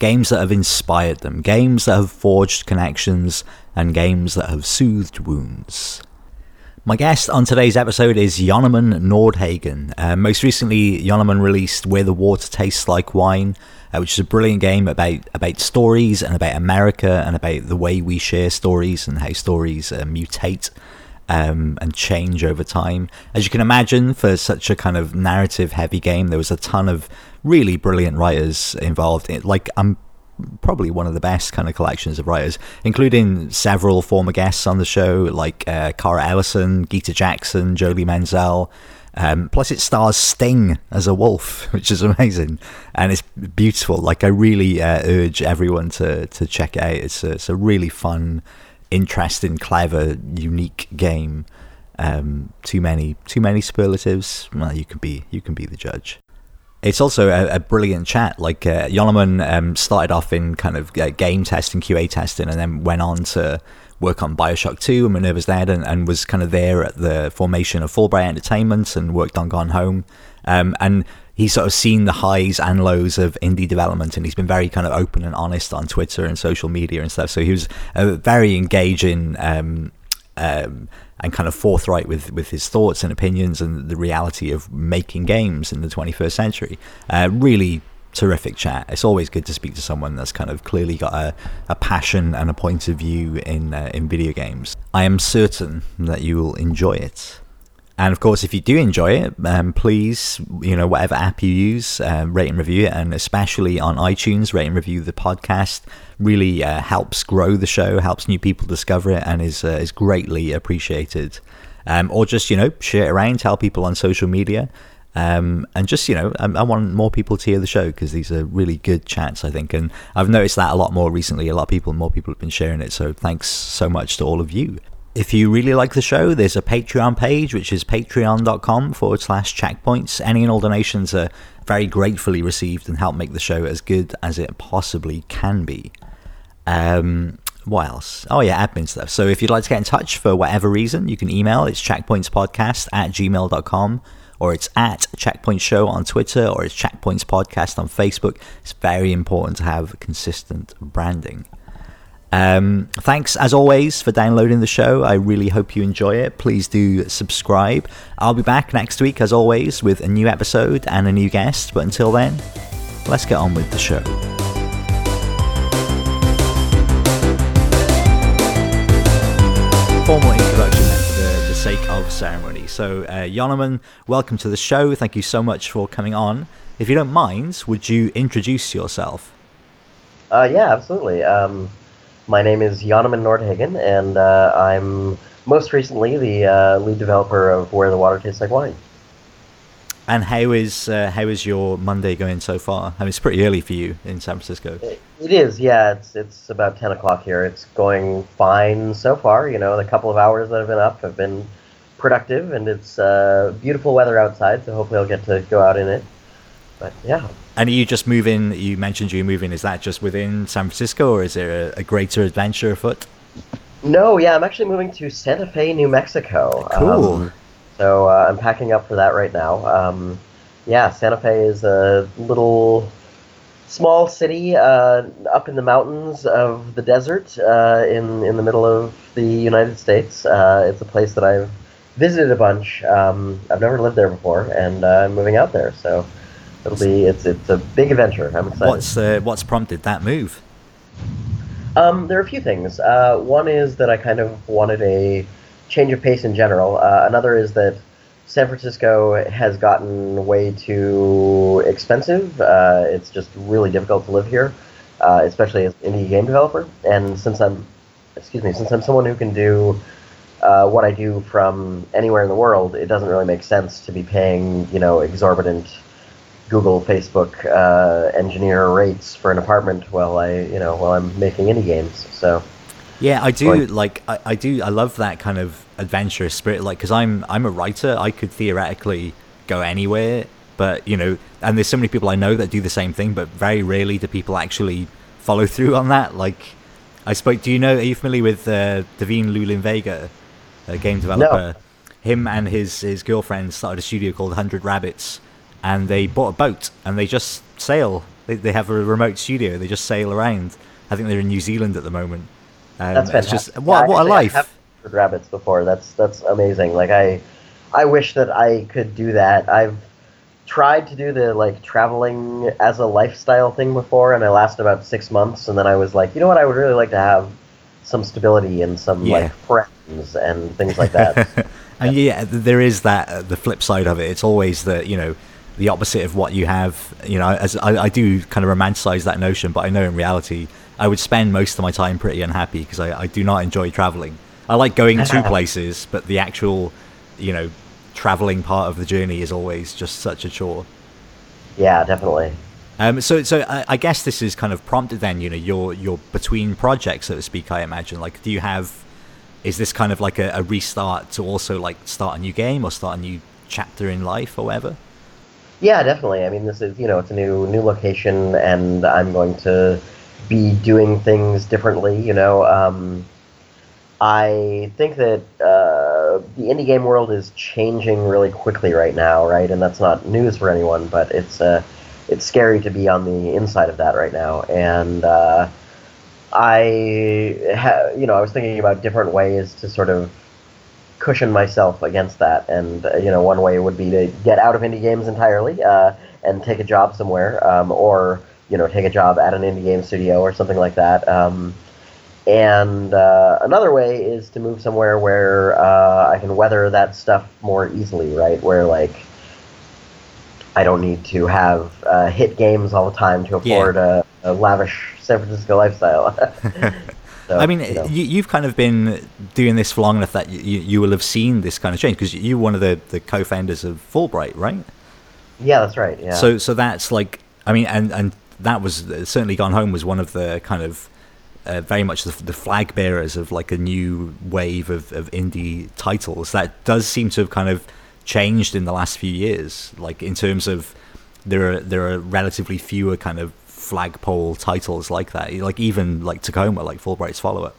Games that have inspired them, games that have forged connections, and games that have soothed wounds. My guest on today's episode is Johnnemann Nordhagen. Uh, most recently, Johnnemann released Where the Water Tastes Like Wine, uh, which is a brilliant game about about stories and about America and about the way we share stories and how stories uh, mutate um, and change over time. As you can imagine, for such a kind of narrative heavy game, there was a ton of really brilliant writers involved. In, like I'm probably one of the best kind of collections of writers, including several former guests on the show, like uh, Cara Ellison, Gita Jackson, Jolie Menzel. Um, plus, it stars Sting as a wolf, which is amazing, and it's beautiful. Like, I really uh, urge everyone to to check it out. It's a, it's a really fun, interesting, clever, unique game. Um, too many too many superlatives. Well, you can be you can be the judge. It's also a, a brilliant chat. Like uh, um, started off in kind of uh, game testing, QA testing, and then went on to work on Bioshock 2 and Minerva's Den and, and was kind of there at the formation of Fullbright Entertainment and worked on Gone Home. Um, and he's sort of seen the highs and lows of indie development and he's been very kind of open and honest on Twitter and social media and stuff. So he was a very engaging um, um, and kind of forthright with, with his thoughts and opinions and the reality of making games in the 21st century. Uh, really terrific chat. It's always good to speak to someone that's kind of clearly got a, a passion and a point of view in uh, in video games. I am certain that you will enjoy it. And of course, if you do enjoy it, um, please, you know, whatever app you use, uh, rate and review it, and especially on iTunes, rate and review the podcast. Really uh, helps grow the show, helps new people discover it, and is uh, is greatly appreciated. Um, or just you know share it around, tell people on social media. Um, and just you know, I, I, want more people to hear the show because these are really good chats, I think. And I've noticed that a lot more recently. A lot of people, more people have been sharing it. So thanks so much to all of you. If you really like the show, there's a Patreon page, which is patreon.com forward slash checkpoints. Any and all donations are very gratefully received and help make the show as good as it possibly can be. Um, what else? Oh, yeah, admin stuff. So if you'd like to get in touch for whatever reason, you can email. It's checkpointspodcast at gmail.com or it's at Checkpoint Show on Twitter, or it's Checkpoints Podcast on Facebook. It's very important to have consistent branding. Um, thanks as always for downloading the show. I really hope you enjoy it. Please do subscribe. I'll be back next week, as always, with a new episode and a new guest. But until then, let's get on with the show. Formal introduction for the, the sake of ceremony. So, uh, Johnnemann, welcome to the show. Thank you so much for coming on. If you don't mind, would you introduce yourself? Uh, yeah, absolutely. Um, my name is Johnnemann Nordhagen, and uh, I'm most recently the uh, lead developer of Where the Water Tastes Like Wine. And how is uh, how is your Monday going so far? I mean, it's pretty early for you in San Francisco. it is, yeah. It's it's about ten o'clock here. It's going fine so far. You know, the couple of hours that I've been up have been productive, and it's uh, beautiful weather outside. So hopefully, I'll get to go out in it. But yeah. And are you just moving? You mentioned you moving. Is that just within San Francisco, or is there a, a greater adventure afoot? No, yeah, I'm actually moving to Santa Fe, New Mexico. Cool. Um, so uh, I'm packing up for that right now. Um, yeah, Santa Fe is a little small city uh, up in the mountains of the desert uh, in in the middle of the United States. Uh, it's a place that I've visited a bunch. Um, I've never lived there before, and uh, I'm moving out there, so it'll be it's it's a big adventure. I'm excited. What's uh, what's prompted that move? Um, there are a few things. Uh, one is that I kind of wanted a change of pace in general. Uh, another is that San Francisco has gotten way too expensive. Uh, it's just really difficult to live here, uh, especially as an indie game developer. And since I'm, excuse me, since I'm someone who can do uh, what I do from anywhere in the world, it doesn't really make sense to be paying, you know, exorbitant Google, Facebook uh, engineer rates for an apartment while I, you know, while I'm making indie games. So Yeah, I do like I, I do I love that kind of adventurous spirit. Like, because I'm I'm a writer, I could theoretically go anywhere, but you know, and there's so many people I know that do the same thing, but very rarely do people actually follow through on that. Like, I spoke. Do you know? Are you familiar with uh, Devine Lu Linvega, a game developer? No. Him and his his girlfriend started a studio called Hundred Rabbits, and they bought a boat and they just sail. They, they have a remote studio. They just sail around. I think they're in New Zealand at the moment. Um, That's fantastic. just what Yeah, what a life. I have heard rabbits before. That's that's amazing. Like I, I wish that I could do that. I've tried to do the like traveling as a lifestyle thing before, and I lasted about six months, and then I was like, you know what? I would really like to have some stability and some Yeah. like friends and things like that. and yeah, th- there is that uh, the flip side of it. It's always the you know the opposite of what you have. You know, as I, I do kind of romanticize that notion, but I know in reality I would spend most of my time pretty unhappy because I, I do not enjoy traveling. I like going to places, but the actual you know traveling part of the journey is always just such a chore. yeah, definitely. Um, so, so I, I guess this is kind of prompted then. You know, you're you're between projects, so to speak. I imagine. Like, do you have? Is this kind of like a, a restart to also like start a new game or start a new chapter in life or whatever? Yeah, definitely. I mean, this is you know, it's a new new location, and I'm going to be doing things differently. You know, um, I think that uh, the indie game world is changing really quickly right now, right? And that's not news for anyone, but it's uh, it's scary to be on the inside of that right now. And uh, I, ha- you know, I was thinking about different ways to sort of cushion myself against that. And uh, you know, one way would be to get out of indie games entirely uh, and take a job somewhere, um, or you know, take a job at an indie game studio or something like that. Um, and uh, another way is to move somewhere where uh, I can weather that stuff more easily, right? Where like I don't need to have uh, hit games all the time to Yeah. afford a, a lavish San Francisco lifestyle. So, I mean, you know. you, you've kind of been doing this for long enough that you, you will have seen this kind of change because you're one of the, the co-founders of Fullbright, right? yeah, that's right. Yeah. So, so that's like, I mean, and and that was certainly Gone Home was one of the kind of uh, very much the, the flag bearers of like a new wave of, of indie titles that does seem to have kind of changed in the last few years. Like in terms of there are there are relatively fewer kind of flagpole titles like that. Like even like Tacoma, like Fullbright's follow up.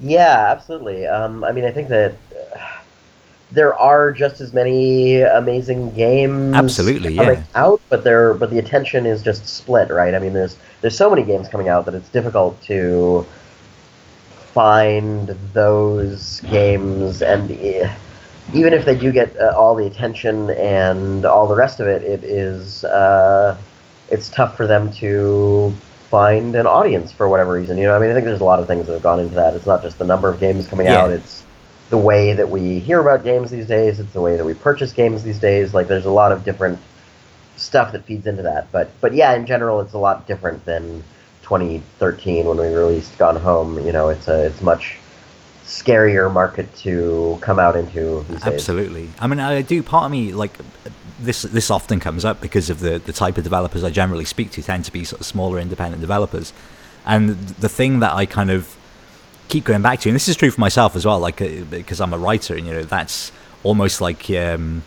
Yeah, absolutely. Um, I mean, I think that uh, there are just as many amazing games Absolutely, coming yeah. out, but there, but the attention is just split, right? I mean, there's there's so many games coming out that it's difficult to find those games, and eh, even if they do get uh, all the attention and all the rest of it, it is uh, it's tough for them to find an audience for whatever reason. You know, I mean, I think there's a lot of things that have gone into that. It's not just the number of games coming Yeah. out; it's the way that we hear about games these days. It's the way that we purchase games these days. Like, there's a lot of different stuff that feeds into that. But, but yeah, in general, it's a lot different than 2013 when we released Gone Home. You know, it's a it's much scarier market to come out into. Absolutely. I mean, I do. Part of me like this. This often comes up because of the the type of developers I generally speak to tend to be sort of smaller independent developers, and the thing that I kind of keep going back to, and this is true for myself as well, like uh, because I'm a writer, and you know that's almost like. Um,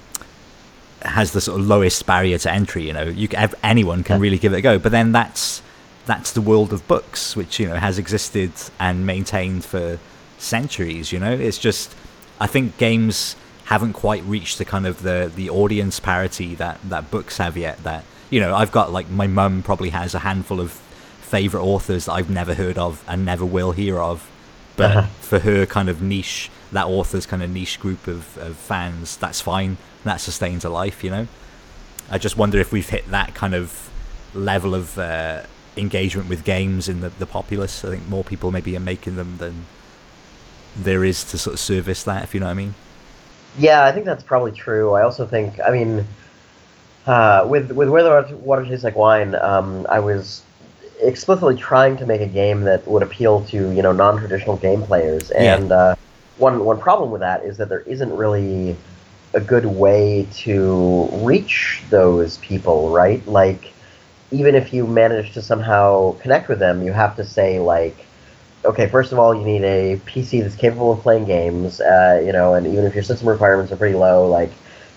has the sort of lowest barrier to entry. You know, you anyone can Yeah. really give it a go. But then that's that's the world of books, which you know has existed and maintained for centuries. You know, it's just I think games haven't quite reached the kind of the the audience parity that that books have yet. That you know, I've got like my mum probably has a handful of favorite authors that I've never heard of and never will hear of. But Uh-huh. for her kind of niche, that author's kind of niche group of, of fans, that's fine. That sustains a life, you know. I just wonder if we've hit that kind of level of uh, engagement with games in the, the populace. I think more people maybe are making them than there is to sort of service that, if you know what I mean. Yeah, I think that's probably true. I also think, I mean, uh, with with Where the Water Tastes Like Wine, um, I was explicitly trying to make a game that would appeal to you know non-traditional game players, Yeah. and uh, one one problem with that is that there isn't really a good way to reach those people, right? Like, even if you manage to somehow connect with them, you have to say like okay, first of all, you need a PC that's capable of playing games, uh, you know, and even if your system requirements are pretty low, like,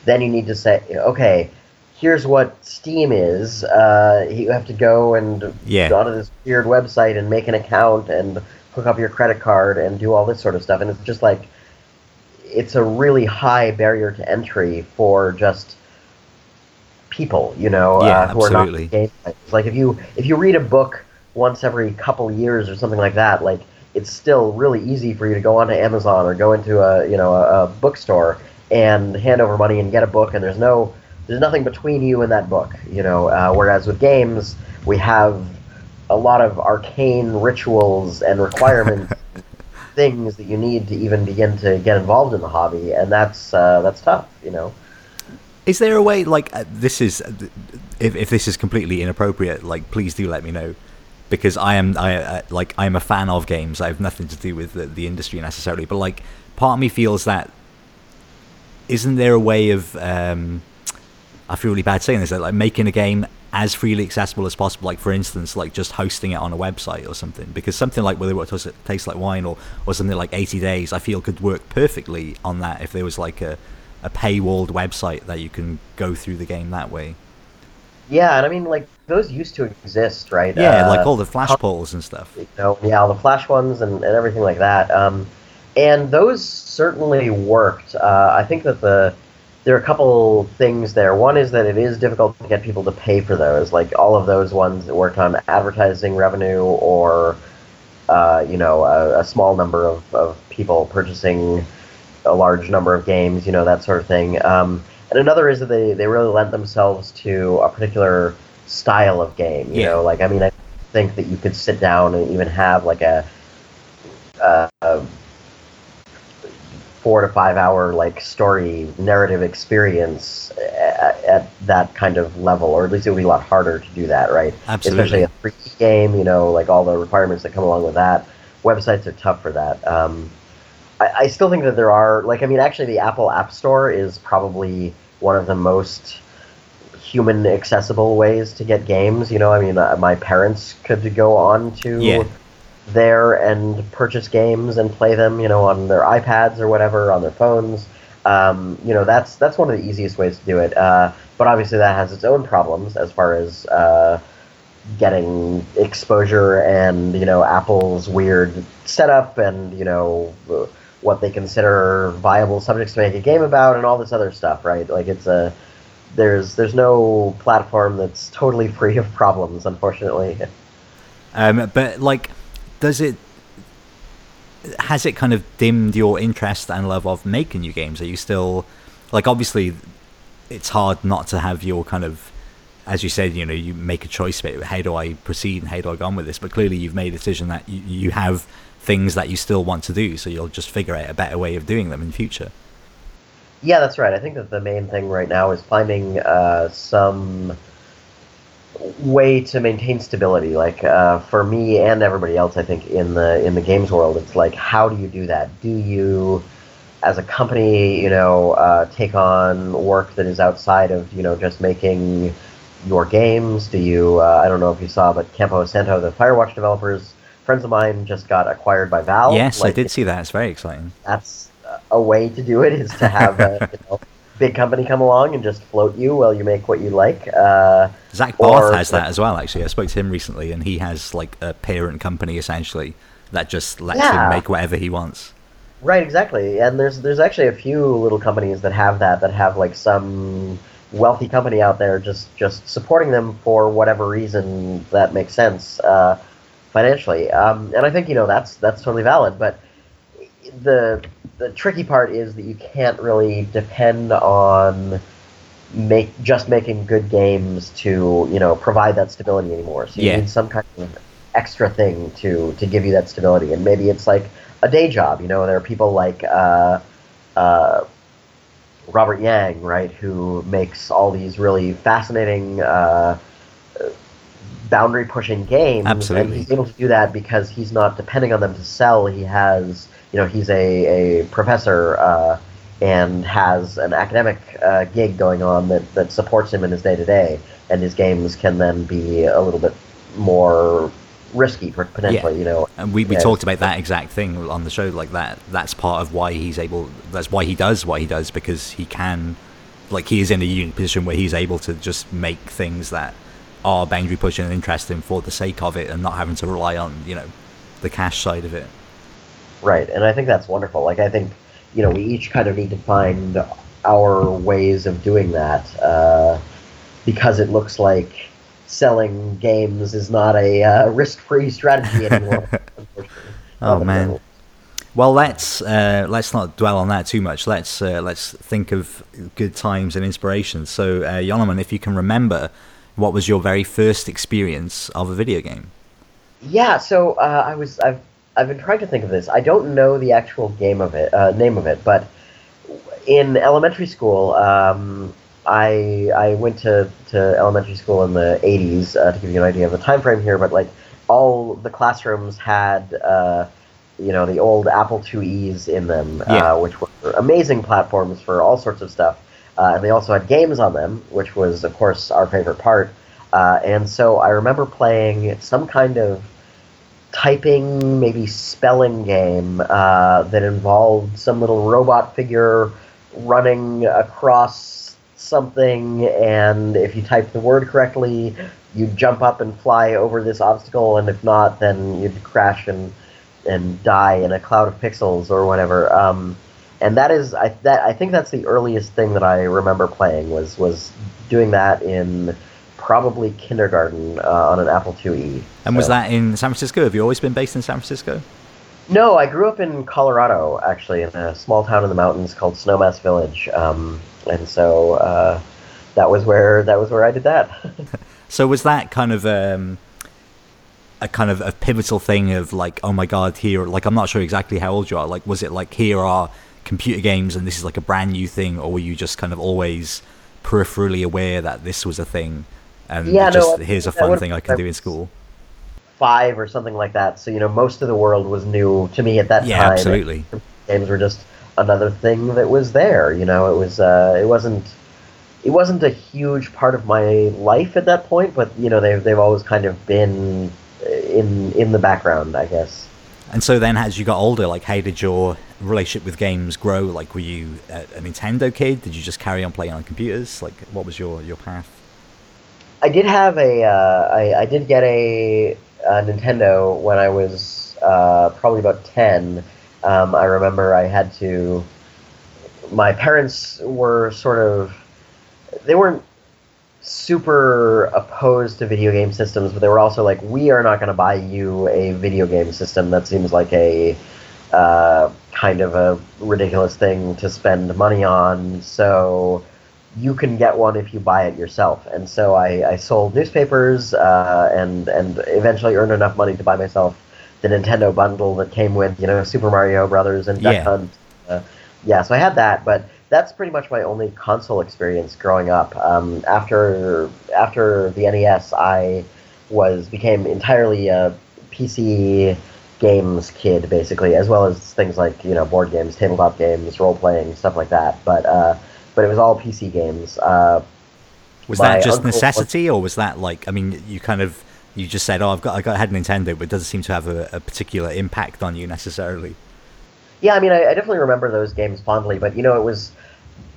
then you need to say, okay, here's what Steam is. Uh, you have to go and Yeah. go to this weird website and make an account and hook up your credit card and do all this sort of stuff. And it's just like, it's a really high barrier to entry for just people, you know, Yeah, uh, who are not game players. Like if you if you read a book once every couple years or something like that, like it's still really easy for you to go onto Amazon or go into a you know a, a bookstore and hand over money and get a book, and there's no there's nothing between you and that book, you know. Uh, whereas with games, we have a lot of arcane rituals and requirements. things that you need to even begin to get involved in the hobby, and that's uh, that's tough, you know. Is there a way like uh, this is if if this is completely inappropriate? Like, please do let me know because I am I uh, like I am a fan of games. I have nothing to do with the, the industry necessarily, but like part of me feels that isn't there a way of um, I feel really bad saying this, like making a game as freely accessible as possible. Like for instance, like just hosting it on a website or something. Because something like whether it tastes like wine or or something like 80 days, I feel could work perfectly on that if there was like a a paywalled website that you can go through the game that way. Yeah, and I mean, like those used to exist, right? Yeah, Uh, like all the flash polls and stuff. you know, yeah, all the flash ones and, and everything like that. Um, and those certainly worked. Uh, I think that the there are a couple things there. One is that it is difficult to get people to pay for those. Like all of those ones that worked on advertising revenue or uh, you know a, a small number of, of people purchasing a large number of games. You know that sort of thing. Um, and another is that they, they really lent themselves to a particular style of game. You Yeah. know, like I mean, I think that you could sit down and even have like a, a, a four to five hour like story narrative experience at, at that kind of level, or at least it would be a lot harder to do that, right? Absolutely. Especially a free game, you know, like all the requirements that come along with that. Websites are tough for that. Um, I, I still think that there are, like, I mean, actually, the Apple App Store is probably one of the most human accessible ways to get games. You know, I mean, uh, my parents could go on to Yeah. there and purchase games and play them, you know, on their iPads or whatever, on their phones. Um, you know, that's that's one of the easiest ways to do it. Uh, but obviously, that has its own problems as far as uh, getting exposure and you know Apple's weird setup and you know what they consider viable subjects to make a game about and all this other stuff, right? Like it's a there's there's no platform that's totally free of problems, unfortunately. Um, but like, does it? Has it kind of dimmed your interest and love of making new games? Are you still, like, obviously, it's hard not to have your kind of, as you said, you know, you make a choice about how do I proceed and how do I go on with this. But clearly, you've made a decision that you, you have things that you still want to do, so you'll just figure out a better way of doing them in future. Yeah, that's right. I think that the main thing right now is finding uh, some way to maintain stability. Like uh, for me and everybody else, I think in the in the games world, it's like how do you do that? Do you, as a company, you know, uh, take on work that is outside of you know just making your games? Do you? Uh, I don't know if you saw, but Campo Santo, the Firewatch developers, friends of mine, just got acquired by Valve. yes, I did see that. It's very exciting. that's a way to do it is to have a you know, big company come along and just float you while you make what you like. Uh, Zach Or- Barth has that as well. Actually, I spoke to him recently, and he has like a parent company essentially that just lets Yeah. him make whatever he wants. right, exactly. And there's there's actually a few little companies that have that that have like some wealthy company out there just just supporting them for whatever reason that makes sense uh, financially. Um, and I think you know that's that's totally valid, but the the tricky part is that you can't really depend on make just making good games to you know provide that stability anymore. So you Yeah. need some kind of extra thing to to give you that stability, and maybe it's like a day job. You know, there are people like. Uh, uh, Robert Yang, right, who makes all these really fascinating, uh, boundary pushing games. Absolutely. And he's able to do that because he's not depending on them to sell. He has, you know, he's a, a professor uh, and has an academic uh, gig going on that, that supports him in his day to day. And his games can then be a little bit more risky potentially. Yeah. You know, And we, we Yeah. talked about that exact thing on the show, like that. That's part of why he's able. That's why he does what he does because he can, like, he is in a unique position where he's able to just make things that are boundary pushing and interesting for the sake of it, and not having to rely on you know the cash side of it. Right, and I think that's wonderful. Like I think you know we each kind of need to find our ways of doing that uh, because it looks like selling games is not a uh, risk-free strategy anymore. Oh, man. Well, let's uh, let's not dwell on that too much. Let's uh, let's think of good times and inspirations. So, uh, Yonaman, if you can remember, what was your very first experience of a video game? Yeah, so uh, I was I've I've been trying to think of this. I don't know the actual game of it, uh, name of it, but in elementary school, um, I I went to, to elementary school in the '80s uh, to give you an idea of the time frame here. But like all the classrooms had. Uh, you know the old Apple IIe's in them, Yeah. uh, which were amazing platforms for all sorts of stuff. Uh, and they also had games on them, which was, of course, our favorite part. Uh, and so I remember playing some kind of typing, maybe spelling game uh, that involved some little robot figure running across something, and if you typed the word correctly, you'd jump up and fly over this obstacle, and if not, then you'd crash and and die in a cloud of pixels or whatever. Um, and that is I that I think that's the earliest thing that I remember playing was was doing that in probably kindergarten uh, on an Apple IIe. And was that in San Francisco? Have you always been based in San Francisco? No, I grew up in Colorado, actually, in a small town in the mountains called Snowmass Village, um, and so uh, that was where that was where I did that. So was that kind of um, a kind of a pivotal thing of like, oh my god, here, like I'm not sure exactly how old you are. Like, was it like here are computer games and this is like a brand new thing, or were you just kind of always peripherally aware that this was a thing and Yeah, just I here's a fun thing I can do in school? Five or something like that. So you know, most of the world was new to me at that Yeah, time. absolutely. Games were just another thing that was there. You know, it was uh, it wasn't it wasn't a huge part of my life at that point, but you know, they've they've always kind of been in in the background, I guess. And so then, as you got older, like, how did your relationship with games grow? Like, were you a, a Nintendo kid? Did you just carry on playing on computers? Like, what was your your path? I did have a uh, I, I did get a, a Nintendo when I was uh, probably about ten. Um, I remember I had to. My parents were sort of they weren't super opposed to video game systems, but they were also like, we are not going to buy you a video game system. That seems like a uh, kind of a ridiculous thing to spend money on. So you can get one if you buy it yourself. And so I, I sold newspapers uh, and and eventually earned enough money to buy myself the Nintendo bundle that came with you know Super Mario Brothers and Duck Yeah. Hunt. Uh, yeah, so I had that, but that's pretty much my only console experience growing up. Um, after after the NES, I was became entirely a PC games kid, basically, as well as things like you know board games, tabletop games, role playing, stuff like that. But uh, but it was all PC games. Uh, Was that just necessity, or was that like? I mean, you kind of you just said, "Oh, I've got I got I had Nintendo," but it doesn't seem to have a, a particular impact on you necessarily. Yeah, I mean, I, I definitely remember those games fondly, but you know, it was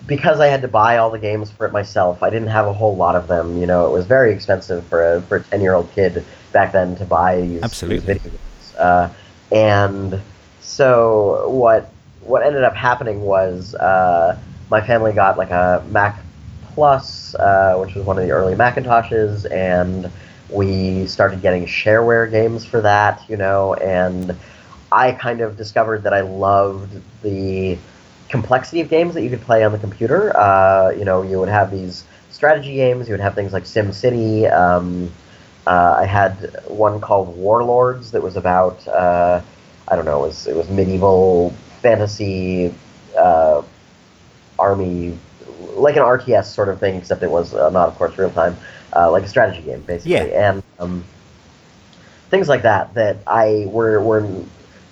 because I had to buy all the games for it myself. I didn't have a whole lot of them. You know, it was very expensive for a for a ten year old kid back then to buy these, these Absolutely. video games. Uh, and so what what ended up happening was uh, my family got like a Mac Plus, uh, which was one of the early Macintoshes, and we started getting shareware games for that. You know, and I kind of discovered that I loved the complexity of games that you could play on the computer. Uh, you know, you would have these strategy games. You would have things like Sim City. Um, uh, I had one called Warlords that was about uh, I don't know. It was it was medieval fantasy uh, army, like an RTS sort of thing, except it was uh, not, of course, real time, uh, like a strategy game, basically. Yeah. And um, things like that that I were were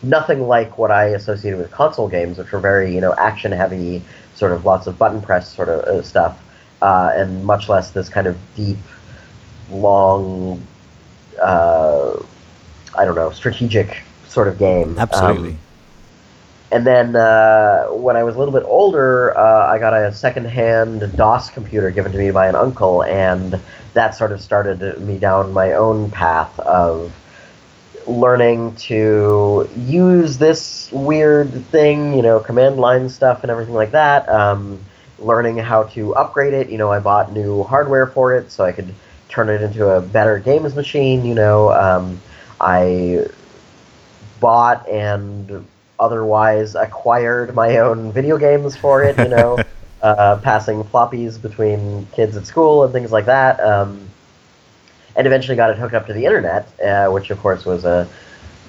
nothing like what I associated with console games, which were very you know action heavy, sort of lots of button press sort of uh, stuff, uh, and much less this kind of deep, long, uh, I don't know strategic sort of game. Absolutely. Um, and then uh, when I was a little bit older, uh, I got a second-hand DOS computer given to me by an uncle, and that sort of started me down my own path of learning to use this weird thing, you know, command line stuff and everything like that. Um, learning how to upgrade it. You know, I bought new hardware for it so I could turn it into a better games machine. You know, um, I bought and otherwise acquired my own video games for it. You know, uh, passing floppies between kids at school and things like that. Um, and eventually got it hooked up to the internet, uh, which of course was a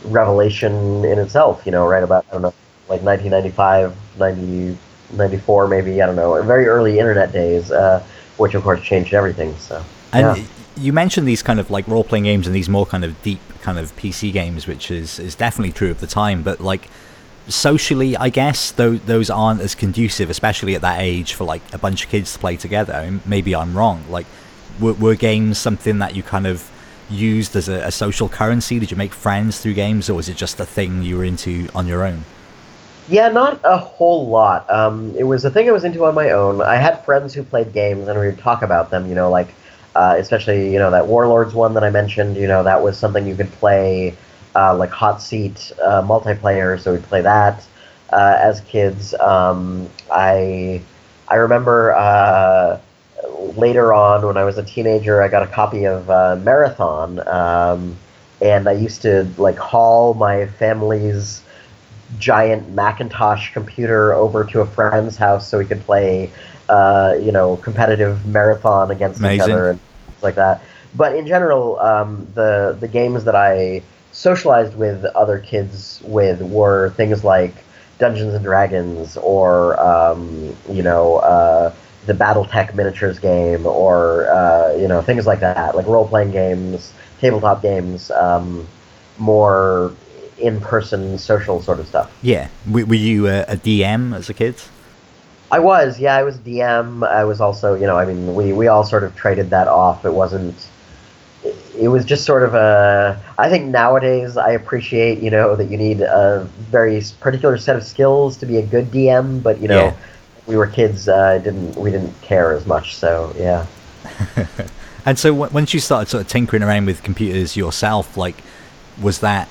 revelation in itself. You know, right about I don't know, like 1995, 90, 94 maybe. I don't know, very early internet days, uh, which of course changed everything. So. And yeah. you mentioned these kind of like role playing games and these more kind of deep kind of PC games, which is is definitely true of the time. But like socially, I guess those those aren't as conducive, especially at that age, for like a bunch of kids to play together. Maybe I'm wrong. Like, were, were games something that you kind of used as a, a, social currency? Did you make friends through games, or was it just a thing you were into on your own? Yeah, not a whole lot. Um, it was a thing I was into on my own. I had friends who played games, and we would talk about them. You know, like uh, especially you know that Warlords one that I mentioned. You know, that was something you could play uh, like hot seat uh, multiplayer, so we'd play that uh, as kids. Um, I I remember uh, later on when I was a teenager, I got a copy of uh, Marathon, um, and I used to like haul my family's giant Macintosh computer over to a friend's house so we could play, uh, you know, competitive marathon against Amazing. each other and things like that. But in general, um, the the games that I socialized with other kids with were things like Dungeons and Dragons or um, you know uh, the BattleTech miniatures game or uh, you know things like that, like role playing games, tabletop games, um, more in person social sort of stuff. Yeah, were, were you a, a DM as a kid? I was, yeah, I was DM. I was also, you know, I mean, we, we all sort of traded that off. It wasn't it was just sort of a. I think nowadays I appreciate you know that you need a very particular set of skills to be a good DM, but you know. Yeah. We were kids. Uh, didn't we didn't care as much? So yeah. and so w- once you started sort of tinkering around with computers yourself, like, was that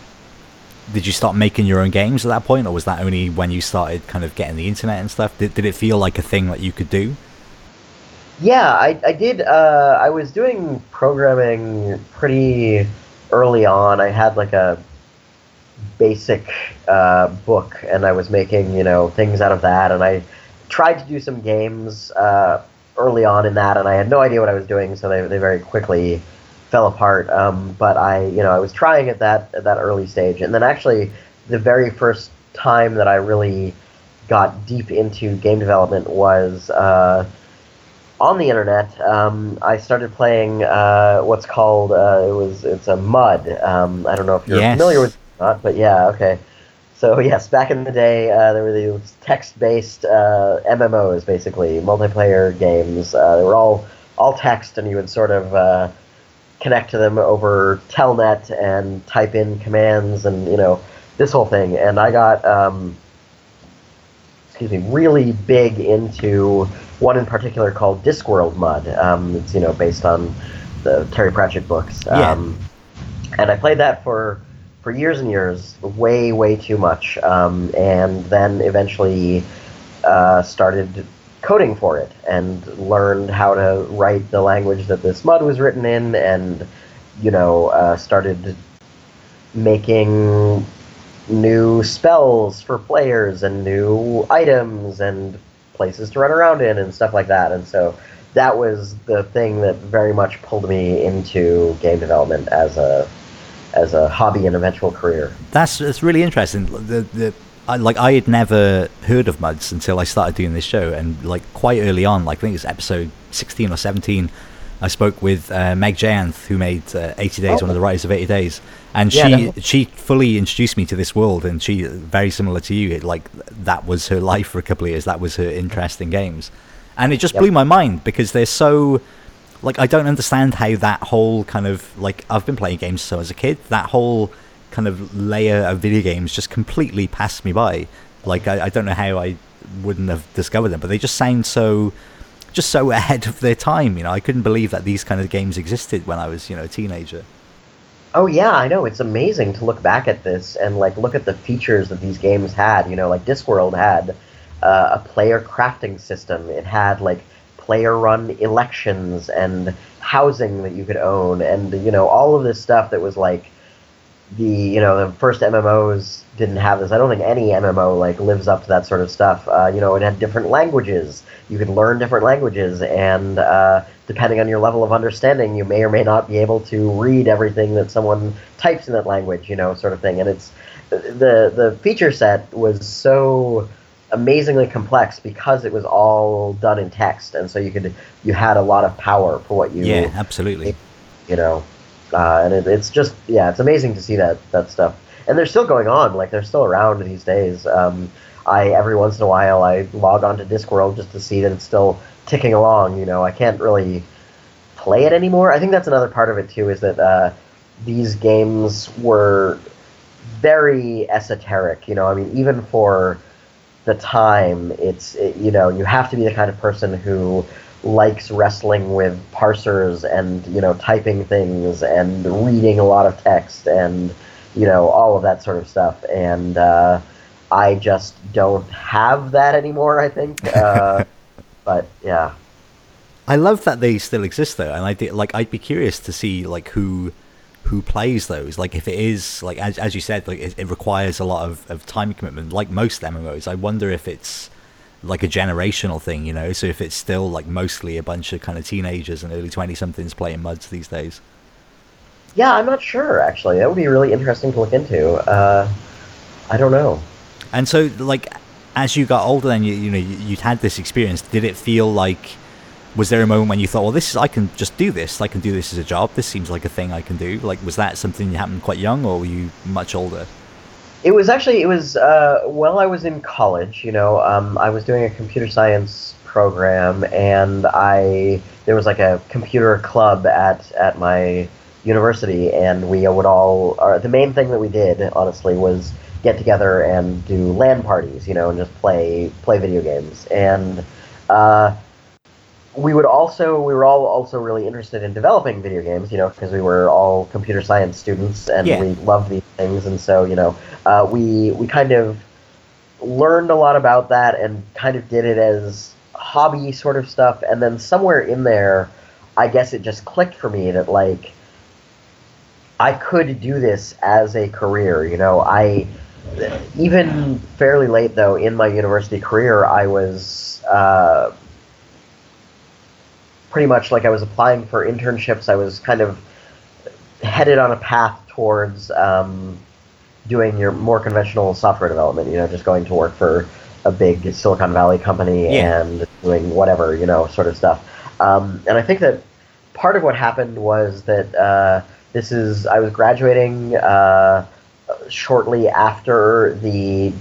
did you start making your own games at that point, or was that only when you started kind of getting the internet and stuff? Did, did it feel like a thing that you could do? Yeah, I, I did. Uh, I was doing programming pretty early on. I had like a basic uh, book, and I was making you know things out of that. And I tried to do some games uh, early on in that, and I had no idea what I was doing, so they, they very quickly fell apart. Um, but I you know I was trying at that at that early stage, and then actually the very first time that I really got deep into game development was uh, on the internet, um, I started playing uh, what's called uh, it was it's a mud. Um, I don't know if you're yes. familiar with it or not, but yeah, okay. So yes, back in the day, uh, there were these text-based uh, MMOs, basically multiplayer games. Uh, they were all all text, and you would sort of uh, connect to them over Telnet and type in commands, and you know this whole thing. And I got um, excuse me, really big into one in particular called Discworld Mud. Um, it's you know based on the Terry Pratchett books. Um, yeah. And I played that for for years and years, way way too much, um, and then eventually uh, started coding for it and learned how to write the language that this mud was written in, and you know uh, started making new spells for players and new items and places to run around in and stuff like that. And so that was the thing that very much pulled me into game development as a as a hobby and eventual career. That's that's really interesting. The the I, like I had never heard of Muds until I started doing this show, and like quite early on, like I think it was episode sixteen or seventeen. I spoke with uh, Meg Jayanth, who made uh, 80 Days, oh. one of the writers of 80 Days, and yeah, she she fully introduced me to this world. And she, very similar to you, it, like that was her life for a couple of years. That was her interest in games, and it just yep. blew my mind because they're so like I don't understand how that whole kind of like I've been playing games so as a kid that whole kind of layer of video games just completely passed me by. Like I, I don't know how I wouldn't have discovered them, but they just sound so just so ahead of their time. You know, I couldn't believe that these kind of games existed when I was you know a teenager. Oh yeah, I know. It's amazing to look back at this and like look at the features that these games had. You know, like Discworld had uh, a player crafting system. It had like player-run elections and housing that you could own, and you know all of this stuff that was like the you know the first MMOs didn't have this. I don't think any MMO like lives up to that sort of stuff. Uh, you know, it had different languages. You could learn different languages, and uh, depending on your level of understanding, you may or may not be able to read everything that someone types in that language. You know, sort of thing. And it's the the feature set was so amazingly complex because it was all done in text, and so you could you had a lot of power for what you yeah absolutely you know, uh, and it, it's just yeah, it's amazing to see that that stuff, and they're still going on, like they're still around these days. Um, I every once in a while I log on to Discworld just to see that it's still ticking along. You know, I can't really play it anymore. I think that's another part of it too, is that uh, these games were very esoteric. You know, I mean, even for the time, it's it, you know you have to be the kind of person who likes wrestling with parsers and you know typing things and reading a lot of text and you know all of that sort of stuff and uh, I just don't have that anymore. I think, uh, but yeah. I love that they still exist though, and I like I'd be curious to see like who who plays those. Like if it is like as as you said, like it, it requires a lot of, of time commitment, like most MMOs. I wonder if it's like a generational thing, you know. So if it's still like mostly a bunch of kind of teenagers and early twenty somethings playing muds these days. Yeah, I'm not sure actually. That would be really interesting to look into. Uh, I don't know. And so, like, as you got older and you you know you'd had this experience, did it feel like? Was there a moment when you thought, well, this is I can just do this. I can do this as a job. This seems like a thing I can do. Like, was that something that happened quite young, or were you much older? It was actually it was uh, while I was in college. You know, um, I was doing a computer science program, and I there was like a computer club at at my university, and we would all. The main thing that we did, honestly, was get together and do LAN parties, you know, and just play play video games. And uh, we would also we were all also really interested in developing video games, you know, because we were all computer science students and Yeah. we loved these things. And so, you know, uh, we we kind of learned a lot about that and kind of did it as hobby sort of stuff. And then somewhere in there, I guess it just clicked for me that like I could do this as a career. You know, I even fairly late though in my university career, I was uh, pretty much like I was applying for internships. I was kind of headed on a path towards um, doing your more conventional software development. You know, just going to work for a big Silicon Valley company Yeah. and doing whatever you know sort of stuff. Um, and I think that part of what happened was that uh, this is I was graduating uh, shortly after the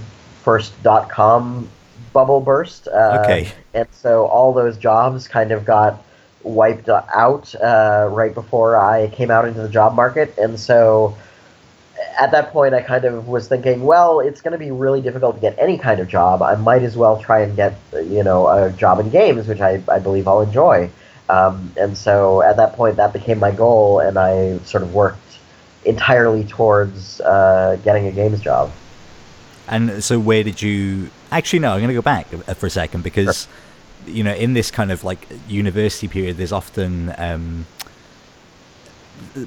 first dot com bubble burst. Uh, Okay. And so all those jobs kind of got wiped out uh, right before I came out into the job market. And so at that point, I kind of was thinking, well, it's going to be really difficult to get any kind of job. I might as well try and get, you know, a job in games, which I, I believe I'll enjoy. Um, and so at that point, that became my goal, and I sort of worked entirely towards uh, getting a games job. And so, where did you? Actually, no. I'm going to go back uh, for a second because, you know, in this kind of like university period, there's often, um,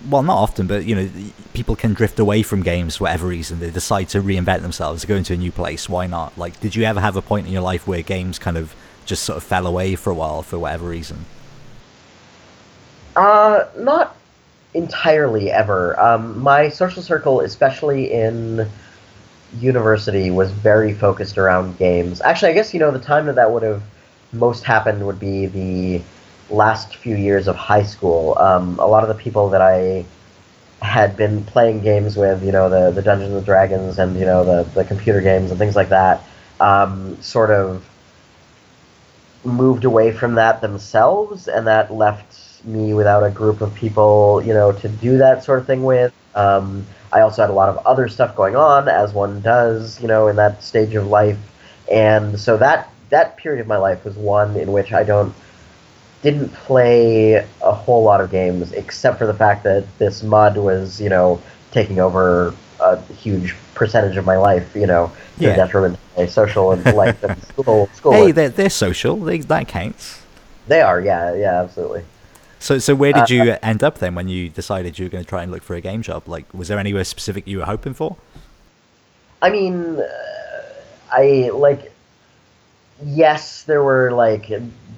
well, not often, but you know, people can drift away from games for whatever reason. They decide to reinvent themselves, go into a new place. Why not? Like, did you ever have a point in your life where games kind of just sort of fell away for a while for whatever reason? Uh, not entirely ever. Um, my social circle, especially in university, was very focused around games. Actually, I guess you know the time that that would have most happened would be the last few years of high school. Um, a lot of the people that I had been playing games with, you know, the the Dungeons and Dragons and you know the the computer games and things like that, um, sort of moved away from that themselves, and that left me without a group of people, you know, to do that sort of thing with. Um, I also had a lot of other stuff going on, as one does, you know, in that stage of life. And so that that period of my life was one in which I don't didn't play a whole lot of games, except for the fact that this mud was, you know, taking over a huge percentage of my life, you know, to Yeah. the detriment of my social and life and school. school Hey, they're, they're social. They, that counts. they are, yeah, yeah, absolutely. So, so where did Uh, you end up then when you decided you were going to try and look for a game job? Like, was there anywhere specific you were hoping for? I mean, uh, I like. Yes, there were like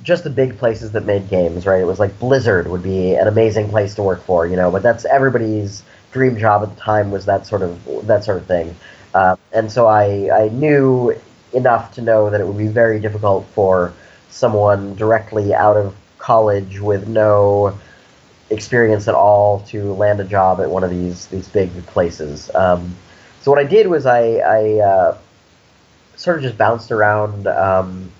just the big places that made games, right? It was like Blizzard would be an amazing place to work for, you know. But that's everybody's dream job at the time was that sort of that sort of thing, uh, and so I I knew enough to know that it would be very difficult for someone directly out of college with no experience at all to land a job at one of these these big places. Um, so what I did was I, I uh, sort of just bounced around. Um,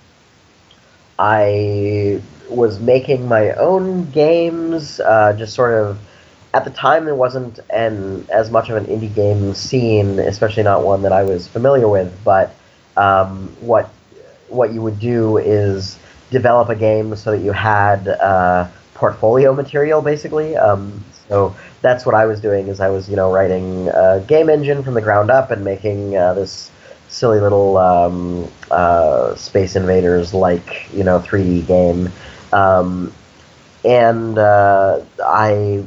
I was making my own games, uh, just sort of. At the time, there wasn't an as much of an indie game scene, especially not one that I was familiar with. But um, what what you would do is develop a game so that you had uh, portfolio material, basically. Um, so that's what I was doing. Is I was you know writing a game engine from the ground up and making uh, this silly little um, uh, Space Invaders like you know 3D game, um, and uh, I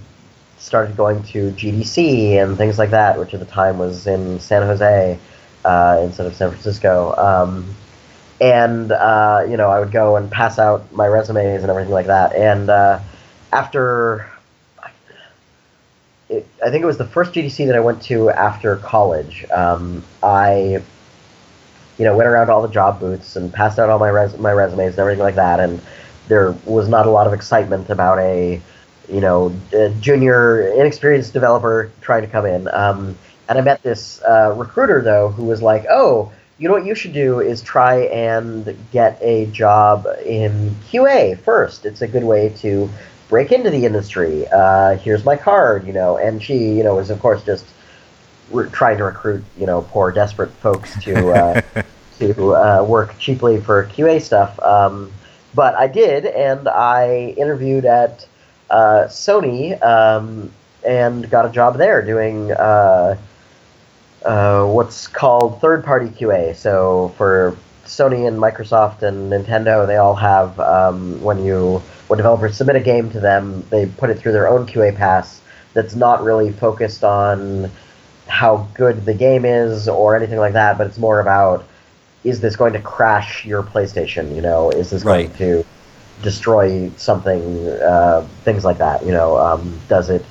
started going to GDC and things like that, which at the time was in San Jose uh, instead of San Francisco. Um, and uh, you know, I would go and pass out my resumes and everything like that. And uh, after, I think it was the first GDC that I went to after college. Um, I, you know, went around all the job booths and passed out all my res- my resumes and everything like that. And there was not a lot of excitement about a, you know, a junior, inexperienced developer trying to come in. Um, and I met this uh, recruiter though, who was like, "Oh, you know what you should do is try and get a job in QA first. It's a good way to break into the industry. Uh, here's my card, you know." And she, you know, was of course just re- trying to recruit, you know, poor desperate folks to uh, to uh, work cheaply for QA stuff. Um, but I did, and I interviewed at uh, Sony um, and got a job there doing uh, uh, what's called third-party QA. So for Sony and Microsoft and Nintendo, they all have um, when you when developers submit a game to them, they put it through their own QA pass. That's not really focused on how good the game is or anything like that, but it's more about is this going to crash your PlayStation? You know, is this Right. going to destroy something? Uh, things like that. You know, um, does it?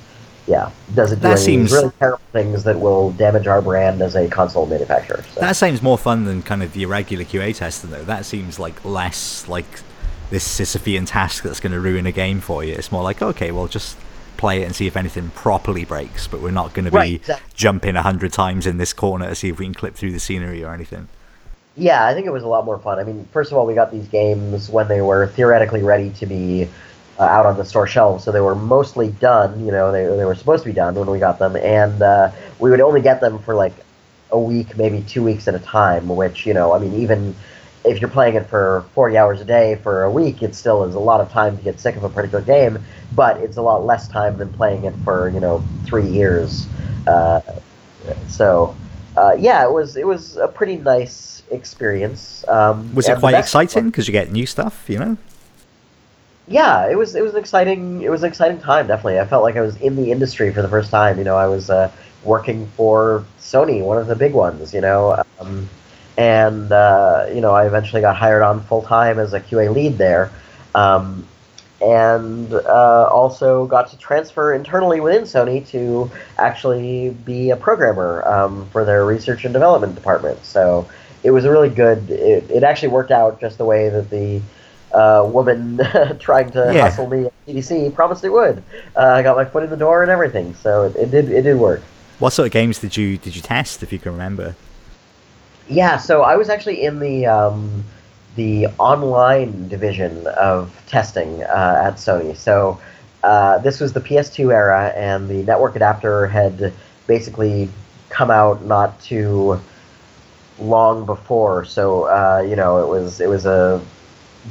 Yeah, does it do That seems- really terrible things that will damage our brand as a console manufacturer? So. That seems more fun than kind of the irregular QA testing, though. That seems like less like this Sisyphean task that's going to ruin a game for you. It's more like, okay, well, just play it and see if anything properly breaks, but we're not going to be Right, exactly. jumping a hundred times in this corner to see if we can clip through the scenery or anything. Yeah, I think it was a lot more fun. I mean, first of all, we got these games when they were theoretically ready to be uh, out on the store shelves, so they were mostly done. You know, they they were supposed to be done when we got them, and uh, we would only get them for like a week, maybe two weeks at a time. Which you know, I mean, even if you're playing it for 40 hours a day for a week, it still is a lot of time to get sick of a particular game. But it's a lot less time than playing it for you know three years. Uh, so uh, yeah, it was it was a pretty nice experience. Um, Was it quite exciting because you get new stuff, you know? yeah, it was it was an exciting it was an exciting time. Definitely, I felt like I was in the industry for the first time. You know, I was uh, working for Sony, one of the big ones. You know, um, and uh, you know, I eventually got hired on full time as a QA lead there. Um, and uh, also got to transfer internally within Sony to actually be a programmer um, for their research and development department. So it was a really good. It, it actually worked out just the way that the uh, woman trying to Yeah. hustle me at GDC promised it would. Uh, I got my foot in the door and everything, so it, it did. It did work. What sort of games did you did you test, if you can remember? Yeah, so I was actually in the um, the online division of testing uh, at Sony. So uh, this was the PS2 era, and the network adapter had basically come out not too long before. So uh, you know, it was it was a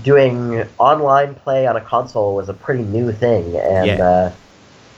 doing online play on a console was a pretty new thing, and Yeah.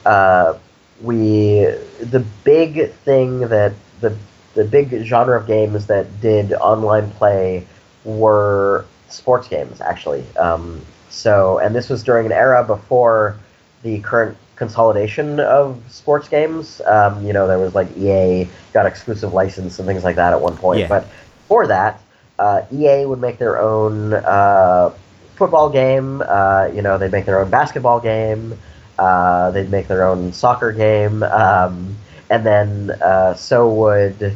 uh, uh, we the big thing that the the big genre of games that did online play were sports games actually. Um, so and this was during an era before the current consolidation of sports games. Um, you know, there was like EA got exclusive license and things like that at one point. Yeah. But for that, uh, EA would make their own uh, football game. Uh, you know, they'd make their own basketball game. Uh, they'd make their own soccer game. Um, and then uh, so would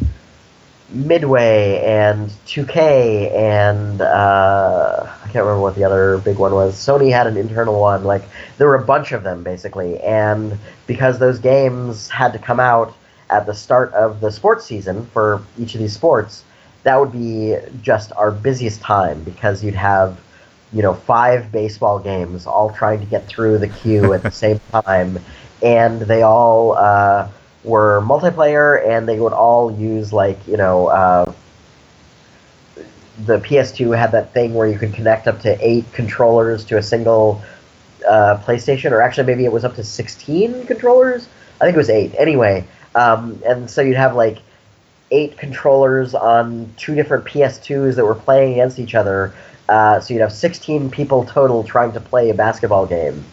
Midway and 2K and uh, I can't remember what the other big one was. Sony had an internal one. Like there were a bunch of them basically, and because those games had to come out at the start of the sports season for each of these sports, that would be just our busiest time because you'd have you know five baseball games all trying to get through the queue at the same time, and they all. Uh, were multiplayer and they would all use like you know uh, the PS2 had that thing where you could connect up to eight controllers to a single uh, PlayStation, or actually maybe it was up to sixteen controllers. I think it was eight. Anyway, um, and so you'd have like eight controllers on two different PS2s that were playing against each other. Uh, so you'd have sixteen people total trying to play a basketball game,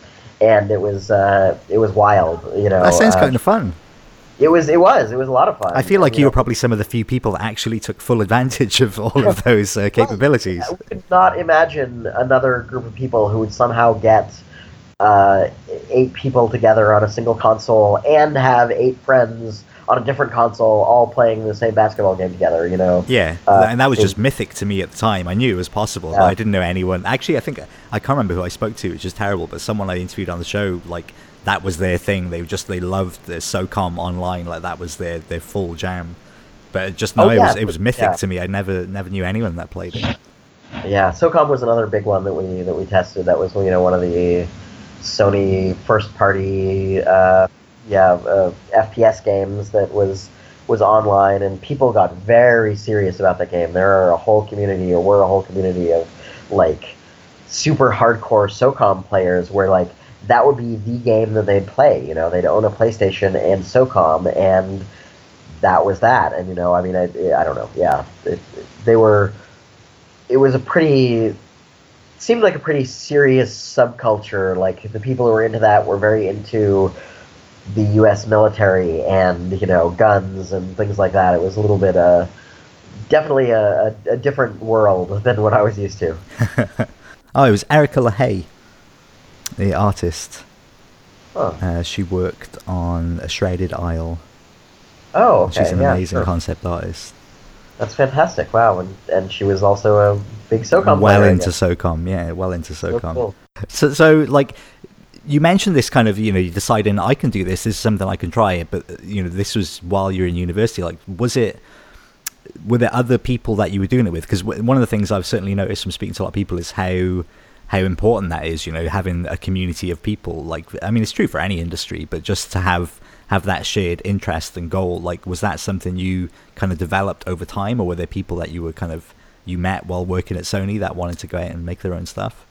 and it was uh, it was wild. You know, That sounds uh, kind of fun. It was. It was. It was a lot of fun. I feel like you know, were probably some of the few people that actually took full advantage of all of those uh, capabilities. I could not imagine another group of people who would somehow get uh, eight people together on a single console and have eight friends on a different console all playing the same basketball game together. You know. Yeah, Uh, and that was it- just mythic to me at the time. I knew it was possible, but I didn't know anyone. Actually, I think I can't remember who I spoke to, which is terrible. But someone I interviewed on the show, like that was their thing. They just they loved the SOCOM online, like that was their their full jam. But just no, Oh, it was it was mythic yeah. to me. I never never knew anyone that played it. Yeah, SOCOM was another big one that we that we tested. That was you know one of the Sony first party uh, yeah uh, FPS games that was was online, and people got very serious about that game. There are a whole community, or were a whole community of like super hardcore SOCOM players, where like that would be the game that they'd play. You know, they'd own a PlayStation and SOCOM, and that was that. And you know, I mean, I, I don't know. Yeah, it, they were. It was a pretty. Seemed like a pretty serious subculture. Like the people who were into that were very into the U.S. military and you know guns and things like that. It was a little bit uh, definitely a, a, a different world than what I was used to. Oh, it was Erica LaHaye, the artist. Huh. Uh, she worked on A Shrouded Isle. Oh, okay. She's an yeah, amazing sure. concept artist. That's fantastic. Wow, and, and she was also a big SOCOM well. Into. SOCOM, yeah, well into So SOCOM. cool. So, so like you mentioned this kind of, you know, you deciding I can do this. This is something I can try but you know, this was while you're in university. Like, was it? Were there other people that you were doing it with? Because one of the things I've certainly noticed from speaking to a lot of people is how how important that is. You know, having a community of people. Like, I mean, it's true for any industry, but just to have have that shared interest and goal. Like, was that something you kind of developed over time, or were there people that you were kind of you met while working at Sony that wanted to go out and make their own stuff?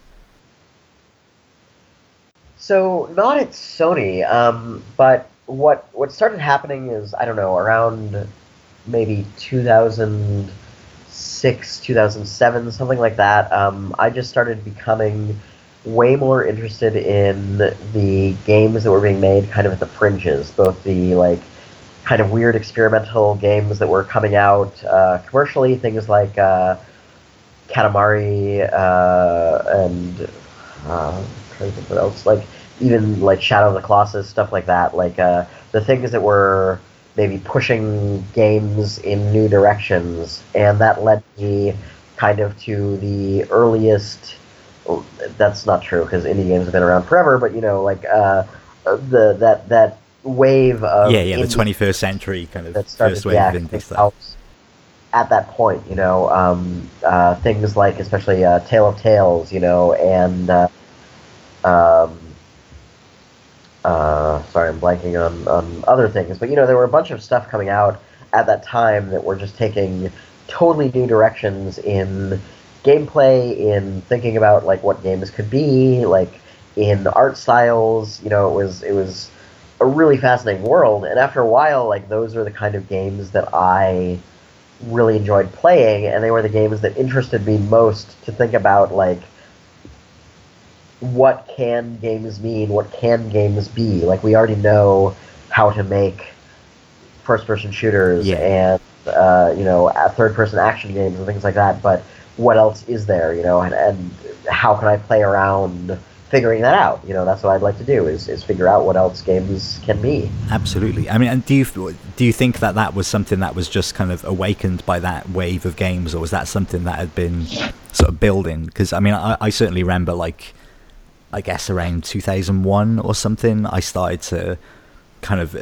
So not at Sony, um, but what what started happening is I don't know around maybe 2006, 2007, something like that. Um, I just started becoming way more interested in the games that were being made kind of at the fringes, both the like kind of weird experimental games that were coming out uh, commercially, things like uh, Katamari uh, and uh, trying to think what else, like even like Shadow of the Colossus, stuff like that. Like uh, the things that were maybe pushing games in new directions, and that led me kind of to the earliest. well, That's not true because indie games have been around forever, but you know, like uh, the that that wave of yeah, yeah, the 21st century kind of that started first wave yeah, of indie stuff. at that point. You know, um, uh, things like especially uh, Tale of Tales, you know, and uh, um, uh, sorry, I'm blanking on, on other things, but you know, there were a bunch of stuff coming out at that time that were just taking totally new directions in gameplay, in thinking about like what games could be, like in art styles. You know, it was it was a really fascinating world, and after a while, like those are the kind of games that I really enjoyed playing, and they were the games that interested me most to think about, like what can games mean? What can games be? Like we already know how to make first-person shooters Yeah. and uh, you know third-person action games and things like that. But what else is there? You know, and, and how can I play around figuring that out? You know, that's what I'd like to do is, is figure out what else games can be. Absolutely. I mean, and do you do you think that that was something that was just kind of awakened by that wave of games, or was that something that had been sort of building? Because I mean, I, I certainly remember like, I guess around 2001 or something, I started to kind of.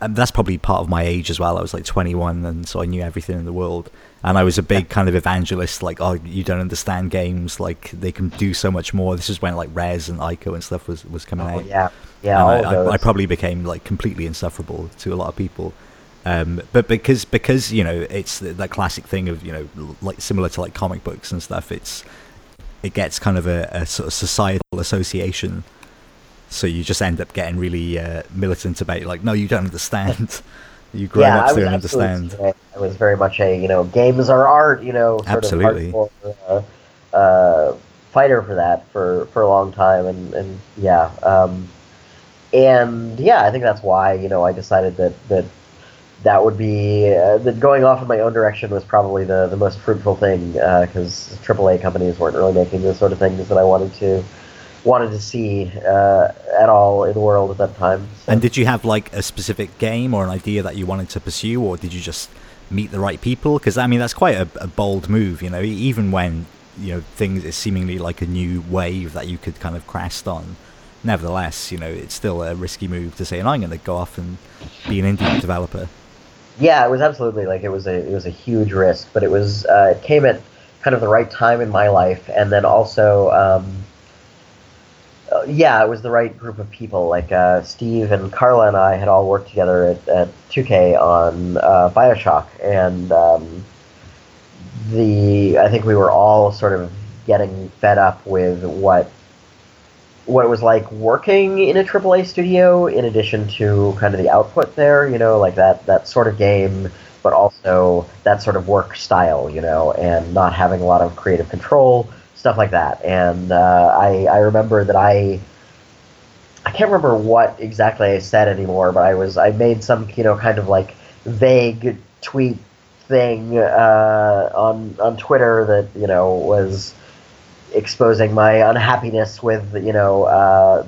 And that's probably part of my age as well. I was like 21, and so I knew everything in the world. And I was a big kind of evangelist, like, oh, you don't understand games, like they can do so much more. This is when like Rez and Ico and stuff was was coming Oh, out. yeah, yeah. I, I, I probably became like completely insufferable to a lot of people. Um, but because because you know it's th- that classic thing of you know like similar to like comic books and stuff. It's it gets kind of a, a sort of societal association. So you just end up getting really uh, militant about it, like no, you don't understand. you grown yeah, ups don't understand. the same. I was very much a you know games are art, you know, sort Absolutely. of hardcore uh, uh, fighter for that for, for a long time, and and yeah, um, and yeah, I think that's why you know I decided that that that would be uh, going off in my own direction was probably the the most fruitful thing because AAA companies weren't really making the sort of things that I wanted to wanted to see uh, at all in the world at that time. So. And did you have like a specific game or an idea that you wanted to pursue, or did you just meet the right people? Because I mean, that's quite a, a bold move, you know. Even when you know things is seemingly like a new wave that you could kind of crest on. Nevertheless, you know, it's still a risky move to say, and I'm going to go off and be an indie developer. Yeah, it was absolutely like it was a it was a huge risk, but it was uh, it came at kind of the right time in my life, and then also, um, uh, yeah, it was the right group of people. Like uh, Steve and Karla and I had all worked together at, at 2K on uh, Bioshock, and um, the I think we were all sort of getting fed up with what what it was like working in a AAA studio, in addition to kind of the output there, you know, like that that sort of game, but also that sort of work style, you know, and not having a lot of creative control, stuff like that. And uh, I I remember that I. I can't remember what exactly I said anymore, but I was I made some you know kind of like vague tweet thing uh, on on Twitter that you know was exposing my unhappiness with you know uh,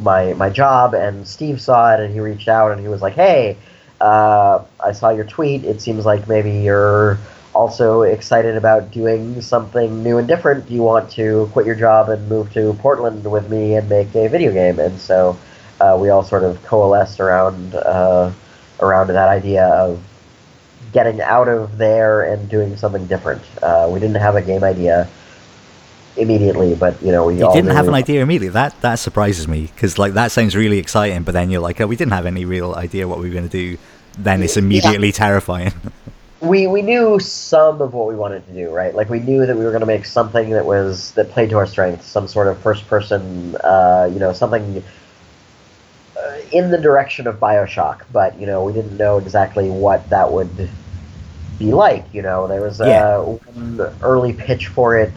my my job and Steve saw it and he reached out and he was like hey uh, I saw your tweet. It seems like maybe you're also excited about doing something new and different. Do you want to quit your job and move to Portland with me and make a video game? And so uh, we all sort of coalesced around uh, around that idea of getting out of there and doing something different. Uh, we didn't have a game idea immediately, but you know we You all didn't have an idea immediately. That that surprises me because like that sounds really exciting, but then you're like, oh, we didn't have any real idea what we were going to do. Then it's immediately terrifying. We we knew some of what we wanted to do, right? Like we knew that we were going to make something that was that played to our strengths, some sort of first person, uh, you know, something uh, in the direction of Bioshock. But you know, we didn't know exactly what that would be like. You know, there was uh, Yeah. one early pitch for it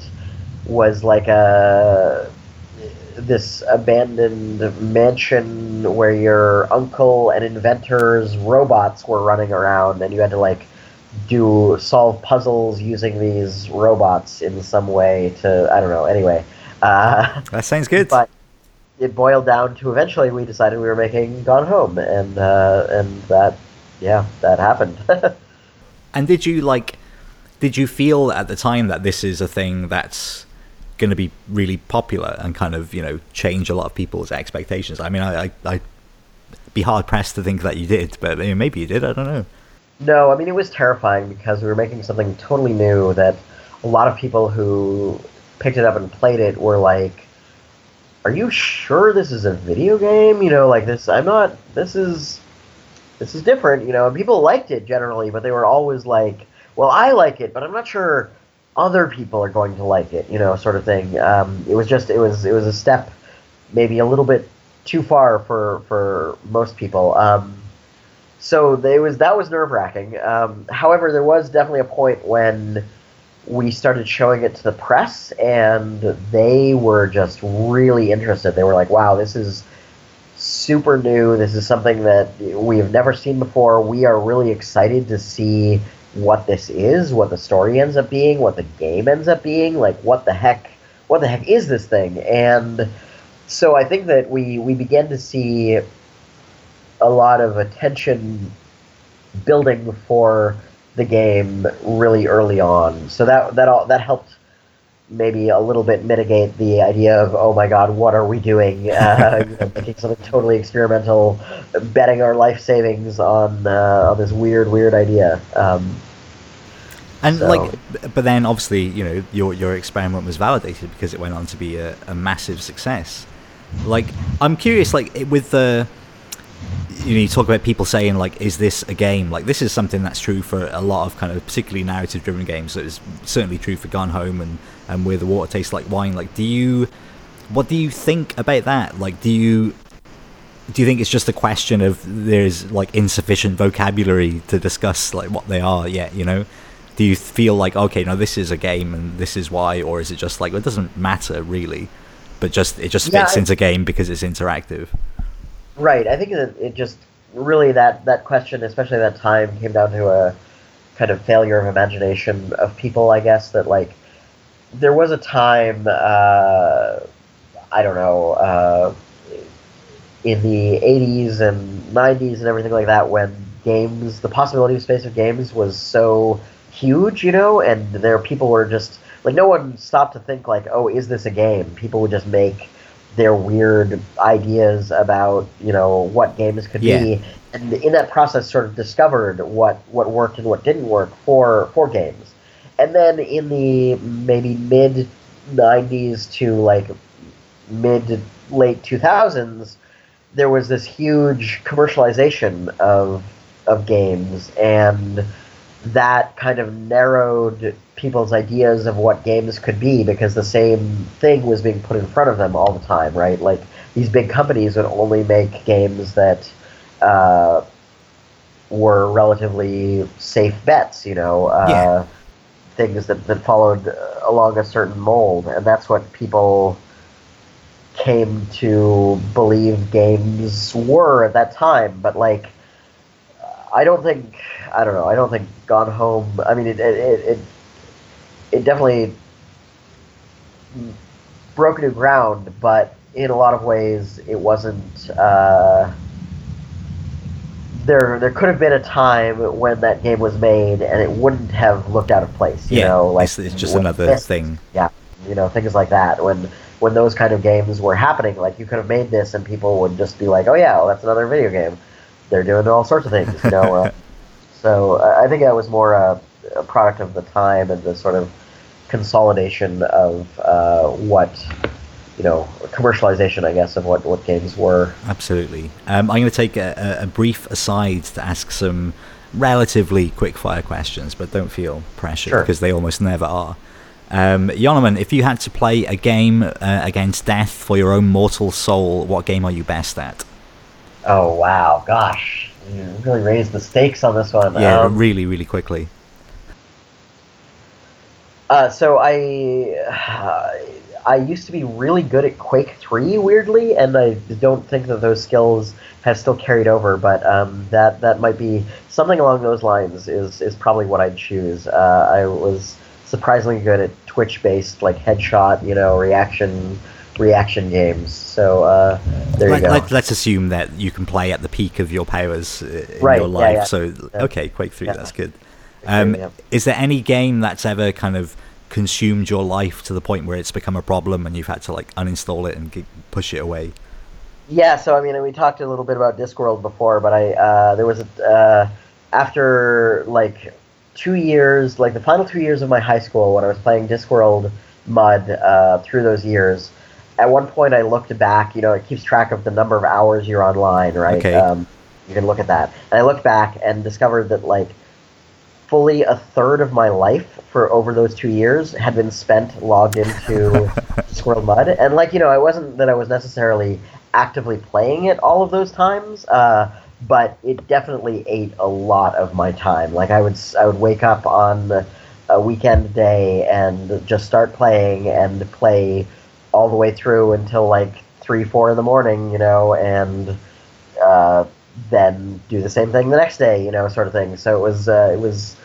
was like a this abandoned mansion where your uncle and inventors robots were running around and you had to like do solve puzzles using these robots in some way to i don't know anyway uh, that sounds good. but it boiled down to eventually we decided we were making gone home and uh, and that yeah that happened And did you like? Did you feel at the time that this is a thing that's going to be really popular and kind of you know change a lot of people's expectations? I mean, I I I'd be hard pressed to think that you did, but you know, maybe you did. I don't know. No, I mean it was terrifying because we were making something totally new that a lot of people who picked it up and played it were like, "Are you sure this is a video game? You know, like this. I'm not. This is this is different. You know." And people liked it generally, but they were always like, "Well, I like it, but I'm not sure." Other people are going to like it, you know, sort of thing. Um, it was just, it was, it was a step, maybe a little bit too far for for most people. Um, so they was that was nerve wracking. Um, however, there was definitely a point when we started showing it to the press, and they were just really interested. They were like, "Wow, this is super new. This is something that we have never seen before. We are really excited to see what this is, what the story ends up being, what the game ends up being. Like, what the heck? What the heck is this thing?" And so I think that we we began to see a lot of attention building for the game really early on. So that that all, that helped maybe a little bit mitigate the idea of oh my god, what are we doing? Uh, you know, making something totally experimental, betting our life savings on uh, on this weird weird idea. Um, and so. like, but then obviously, you know, your your experiment was validated because it went on to be a, a massive success. Like, I'm curious, like with the you know, you talk about people saying like, "Is this a game?" Like, this is something that's true for a lot of kind of particularly narrative-driven games. So it's certainly true for Gone Home and and Where the Water Tastes Like Wine. Like, do you, what do you think about that? Like, do you do you think it's just a question of there's like insufficient vocabulary to discuss like what they are yet? You know, do you feel like okay, no, this is a game and this is why, or is it just like well, it doesn't matter really? but just it just fits into game because it's interactive. Right. I think that it just really that that question, especially that time, came down to a kind of failure of imagination of people. I guess that like there was a time. Uh, I don't know. Uh, in the 80s and 90s and everything like that, when games, the possibility of space of games was so huge, you know, and there are people were just like no one stopped to think like, oh, is this a game? People would just make their weird ideas about you know what games could yeah. be, and in that process, sort of discovered what what worked and what didn't work for for games. And then in the maybe mid '90s to like mid late 2000s, there was this huge commercialization of of games and that kind of narrowed people's ideas of what games could be because the same thing was being put in front of them all the time, right? Like these big companies would only make games that uh, were relatively safe bets, you know, uh, yeah. things that, that followed along a certain mold, and that's what people came to believe games were at that time. But like, I don't think I don't know. I don't think Gone Home. I mean, it it it, it definitely broke new ground, but in a lot of ways, it wasn't. Uh, there, there could have been a time when that game was made, and it wouldn't have looked out of place. You yeah, know, like it's, it's just another this, thing. Yeah, you know, things like that. When when those kind of games were happening, like you could have made this, and people would just be like, "Oh yeah, well, that's another video game." They're doing all sorts of things. You know. Uh, So I think that was more a, a, product of the time and the sort of consolidation of uh, what you know commercialization, I guess, of what what games were. Absolutely. Um, I'm going to take a, a, brief aside to ask some relatively quick fire questions, but don't feel pressured sure. because they almost never are. Um, Johnnemann, if you had to play a game uh, against death for your own mortal soul, what game are you best at? Oh wow, gosh you really raised the stakes on this one. Yeah, um, really, really quickly. Uh, so I, uh, I used to be really good at Quake Three, weirdly, and I don't think that those skills have still carried over. But um, that that might be something along those lines. Is is probably what I'd choose. Uh, I was surprisingly good at Twitch-based like headshot, you know, reaction reaction games. So uh, there you go. Let, us assume that you can play at the peak of your powers uh, in right, your life. Yeah, yeah. So okay, Quake Three, yeah. that's good. Um, is there any game that's ever kind of consumed your life to the point where it's become a problem and you've had to like uninstall it and get, push it away? Yeah, so I mean, we talked a little bit about Discworld before, but I uh, there was a, uh, after like two years, like the final two years of my high school, when I was playing Discworld Mud uh, through those years, at one point I looked back. You know, it keeps track of the number of hours you're online, right? Okay. Um, you can look at that, and I looked back and discovered that like fully a third of my life for over those two years had been spent logged into Discworld Mud, and like you know, I wasn't that I was necessarily actively playing it all of those times. Uh, but it definitely ate a lot of my time. Like I would, I would wake up on a weekend day and just start playing and play all the way through until like three, four in the morning, you know, and uh, then do the same thing the next day, you know, sort of thing. So it was, uh, it was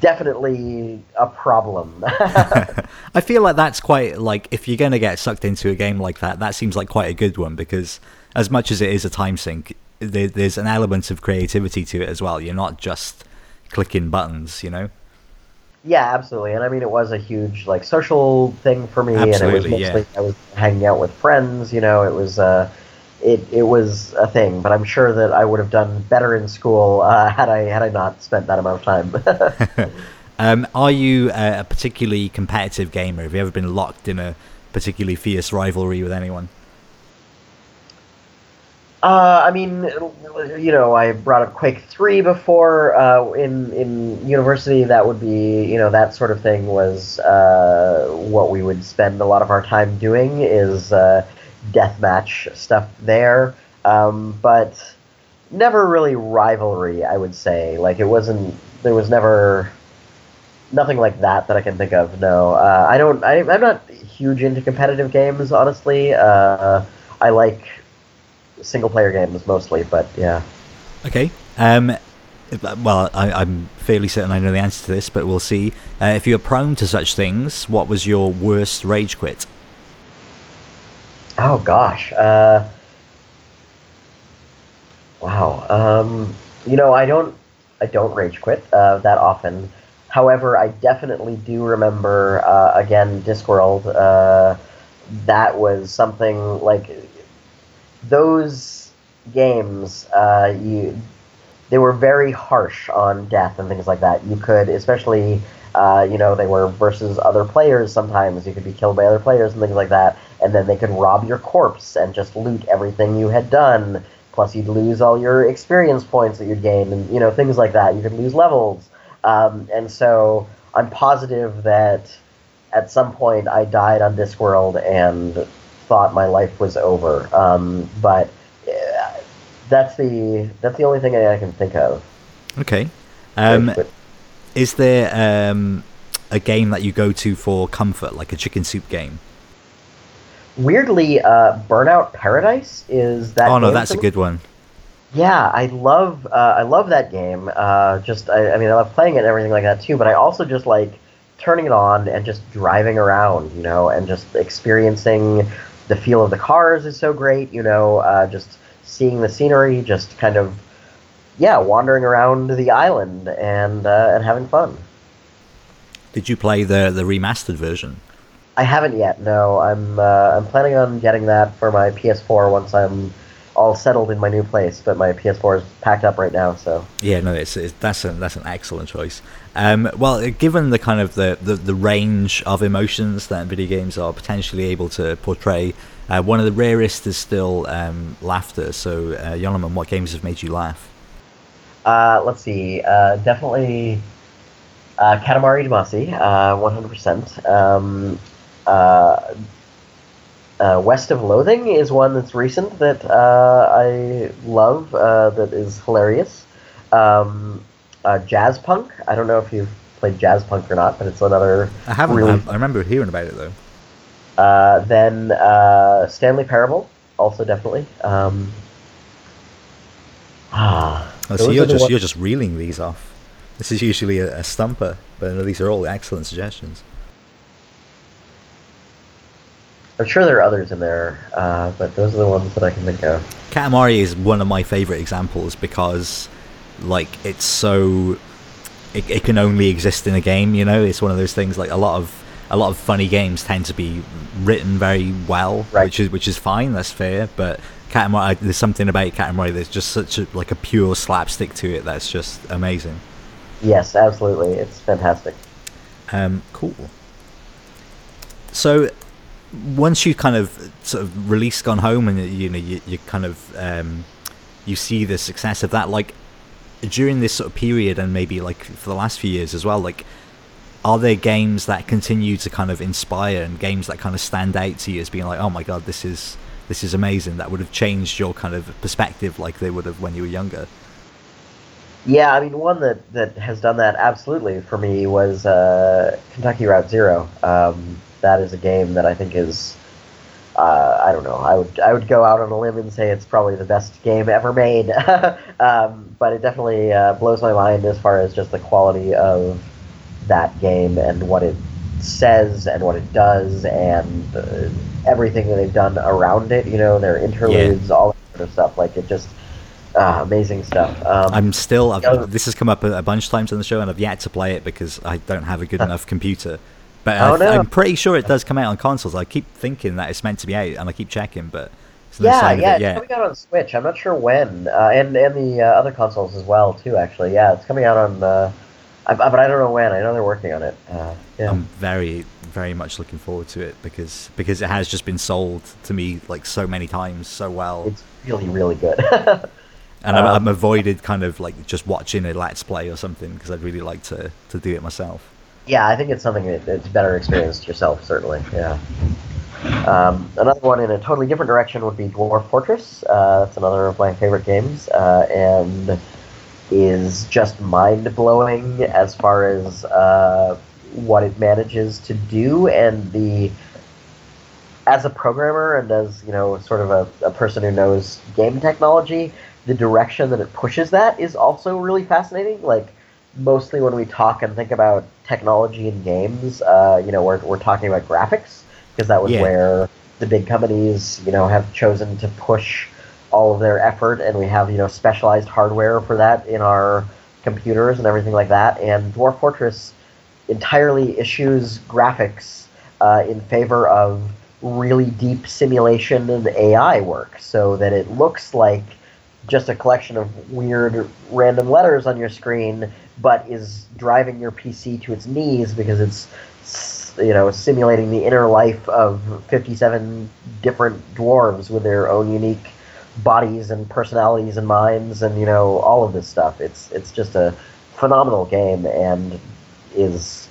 definitely a problem. I feel like that's quite like if you're going to get sucked into a game like that, that seems like quite a good one because as much as it is a time sink, there, there's an element of creativity to it as well. You're not just clicking buttons, you know. Yeah, absolutely. And I mean, it was a huge like social thing for me, Absolutely, and it was yeah. mostly I was hanging out with friends. You know, it was uh, it it was a thing. But I'm sure that I would have done better in school uh, had I had I not spent that amount of time. Um, are you a particularly competitive gamer? Have you ever been locked in a particularly fierce rivalry with anyone? Uh, I mean, you know, I brought up Quake Three before uh, in in university. That would be, you know, that sort of thing was uh, what we would spend a lot of our time doing is uh, deathmatch stuff there. Um, but never really rivalry. I would say, like it wasn't. There was never nothing like that that I can think of. No, uh, I don't. I, I'm not huge into competitive games, honestly. Uh, I like single player games mostly, but yeah. Okay. Um, well, I, I'm fairly certain I know the answer to this, but we'll see. Uh, if you're prone to such things, what was your worst rage quit? Oh gosh. Uh, wow. Um, you know, I don't. I don't rage quit uh, that often. However, I definitely do remember uh, again Discworld. Uh, that was something like those games. Uh, you they were very harsh on death and things like that. You could, especially, uh, you know, they were versus other players. Sometimes you could be killed by other players and things like that, and then they could rob your corpse and just loot everything you had done. Plus, you'd lose all your experience points that you'd gained, and you know things like that. You could lose levels, um, and so I'm positive that at some point I died on Discworld and thought my life was over. Um, but uh, that's the that's the only thing I can think of. Okay. Um, is there um, a game that you go to for comfort, like a chicken soup game? Weirdly, uh, Burnout Paradise is that. oh no, that's a good one. Yeah, I love uh, I love that game. Uh, just I, I mean I love playing it and everything like that too. But I also just like turning it on and just driving around, you know, and just experiencing the feel of the cars is so great. You know, uh, just seeing the scenery, just kind of yeah, wandering around the island and uh, and having fun. Did you play the the remastered version? I haven't yet. No, I'm uh, I'm planning on getting that for my PS4 once I'm all settled in my new place. But my PS4 is packed up right now, so Yeah, no, it's, it's that's a, that's an excellent choice. Um, well, uh, given the kind of the, the, the range of emotions that video games are potentially able to portray, uh, one of the rarest is still um, laughter. So, uh, Johnnemann, what games have made you laugh? Uh, let's see. Uh, definitely uh, Katamari Damacy, uh, 100%. Um, uh, West of Loathing is one that's recent that uh, I love, uh, that is hilarious. Um, uh, Jazzpunk, I don't know if you've played Jazzpunk or not, but it's another I haven't. really I, I remember hearing about it though. uh, then uh, Stanley Parable, also definitely. Um, ah, Oh, so you're just ones- you're just reeling these off. This is usually a, a stumper, but these are all excellent suggestions. I'm sure there are others in there, uh, but those are the ones that I can think of. Katamari is one of my favorite examples because, like, it's so it, it can only exist in a game. You know, it's one of those things. Like a lot of a lot of funny games tend to be written very well, Right. which is which is fine. That's fair. But Katamari, there's something about Katamari that's just such a like a pure slapstick to it that's just amazing. Yes, absolutely. It's fantastic. Um, cool. So, once you kind of sort of release Gone Home and you know you, you kind of um, you see the success of that, like during this sort of period and maybe like for the last few years as well, like are there games that continue to kind of inspire and games that kind of stand out to you as being like, oh my god, this is this is amazing that would have changed your kind of perspective like they would have when you were younger? Yeah, I mean, one that, that has done that absolutely for me was uh, Kentucky Route Zero. Um, that is a game that I think is, uh, I don't know, I would I would go out on a limb and say it's probably the best game ever made. um, but it definitely uh, blows my mind as far as just the quality of that game and what it says and what it does and uh, everything that they've done around it. You know, their interludes, yeah. all that sort of stuff. Like it just. Uh, amazing stuff. Um, I'm still. I've, this has come up a, a bunch of times on the show, and I've yet to play it because I don't have a good enough computer. But oh, I, am pretty sure it does come out on consoles. I keep thinking that it's meant to be out, and I keep checking, but yeah, yeah, it it's coming out on Switch. I'm not sure when, uh, and and the uh, other consoles as well too. Actually, yeah, it's coming out on. Uh, I, but I don't know when. I know they're working on it. Uh, yeah. I'm very, very much looking forward to it because because it has just been sold to me like so many times so well. It's really, really good. and um, I'm, I'm avoided kind of like just watching a let's play or something because I'd really like to to do it myself. Yeah, I think it's something that it's better experienced yourself, certainly. Yeah. Um, another one in a totally different direction would be Dwarf Fortress. Uh, that's another of my favorite games, uh, and is just mind blowing as far as uh, what it manages to do and the. As a programmer and as you know, sort of a, a person who knows game technology, the direction that it pushes that is also really fascinating. Like mostly when we talk and think about technology in games, uh, you know, we're, we're talking about graphics because that was yeah. where the big companies, you know, have chosen to push all of their effort, and we have you know specialized hardware for that in our computers and everything like that. And Dwarf Fortress entirely issues graphics uh, in favor of really deep simulation and AI work, so that it looks like just a collection of weird random letters on your screen, but is driving your PC to its knees because it's you know simulating the inner life of 57 different dwarves with their own unique bodies and personalities and minds and you know all of this stuff. It's it's just a phenomenal game and is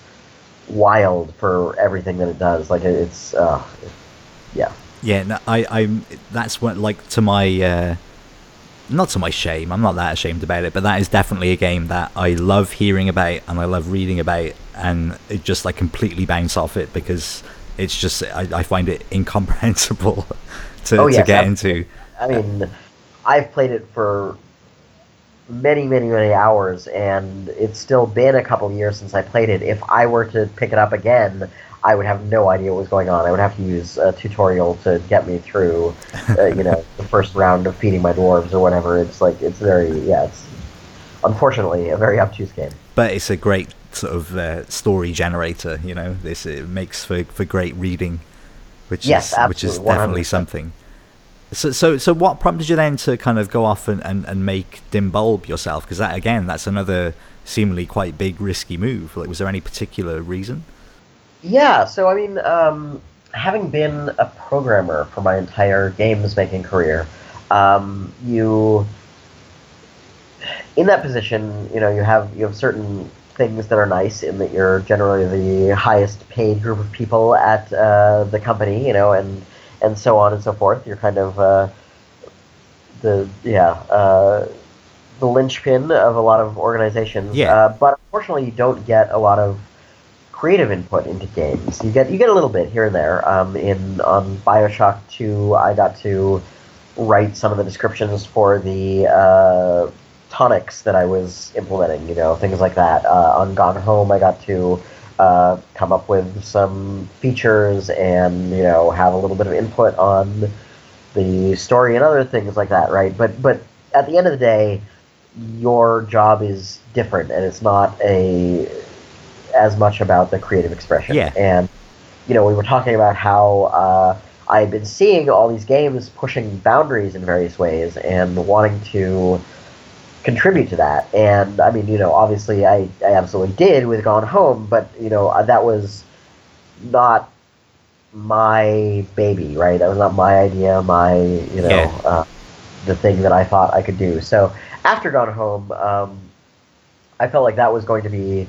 wild for everything that it does. Like it's uh, yeah. Yeah, no, I, I'm. That's what like to my uh, not to my shame, I'm not that ashamed about it, but that is definitely a game that I love hearing about and I love reading about, and it just like completely bounce off it because it's just I, I find it incomprehensible to, oh, yes, to get into. I mean, I've played it for many, many, many hours, and it's still been a couple years since I played it. If I were to pick it up again, I would have no idea what was going on. I would have to use a tutorial to get me through, uh, you know, the first round of feeding my dwarves or whatever. It's like it's very yeah. It's unfortunately a very obtuse game. But it's a great sort of uh, story generator. You know, this it makes for for great reading, which yes, is which is definitely 100%. something. So, so, so, what prompted you then to kind of go off and, and, and make Dim Bulb yourself? Because that again, that's another seemingly quite big, risky move. Like, was there any particular reason? Yeah, so I mean, um, having been a programmer for my entire games making career, um, you in that position, you know, you have you have certain things that are nice in that you're generally the highest paid group of people at uh, the company, you know, and and so on and so forth. You're kind of uh, the yeah uh, the linchpin of a lot of organizations. Yeah. Uh, but unfortunately, you don't get a lot of creative input into games. You get you get a little bit here and there. Um, in on Bioshock Two, I got to write some of the descriptions for the uh, tonics that I was implementing. You know, things like that. Uh, on Gone Home, I got to uh, come up with some features and you know have a little bit of input on the story and other things like that. Right, but but at the end of the day. Your job is different, and it's not a as much about the creative expression. Yeah. And, you know, we were talking about how uh, I had been seeing all these games pushing boundaries in various ways and wanting to contribute to that. And, I mean, you know, obviously I, I absolutely did with Gone Home, but, you know, uh, that was not my baby, right? That was not my idea, my you know, Yeah. uh, the thing that I thought I could do. So after Gone Home, um, I felt like that was going to be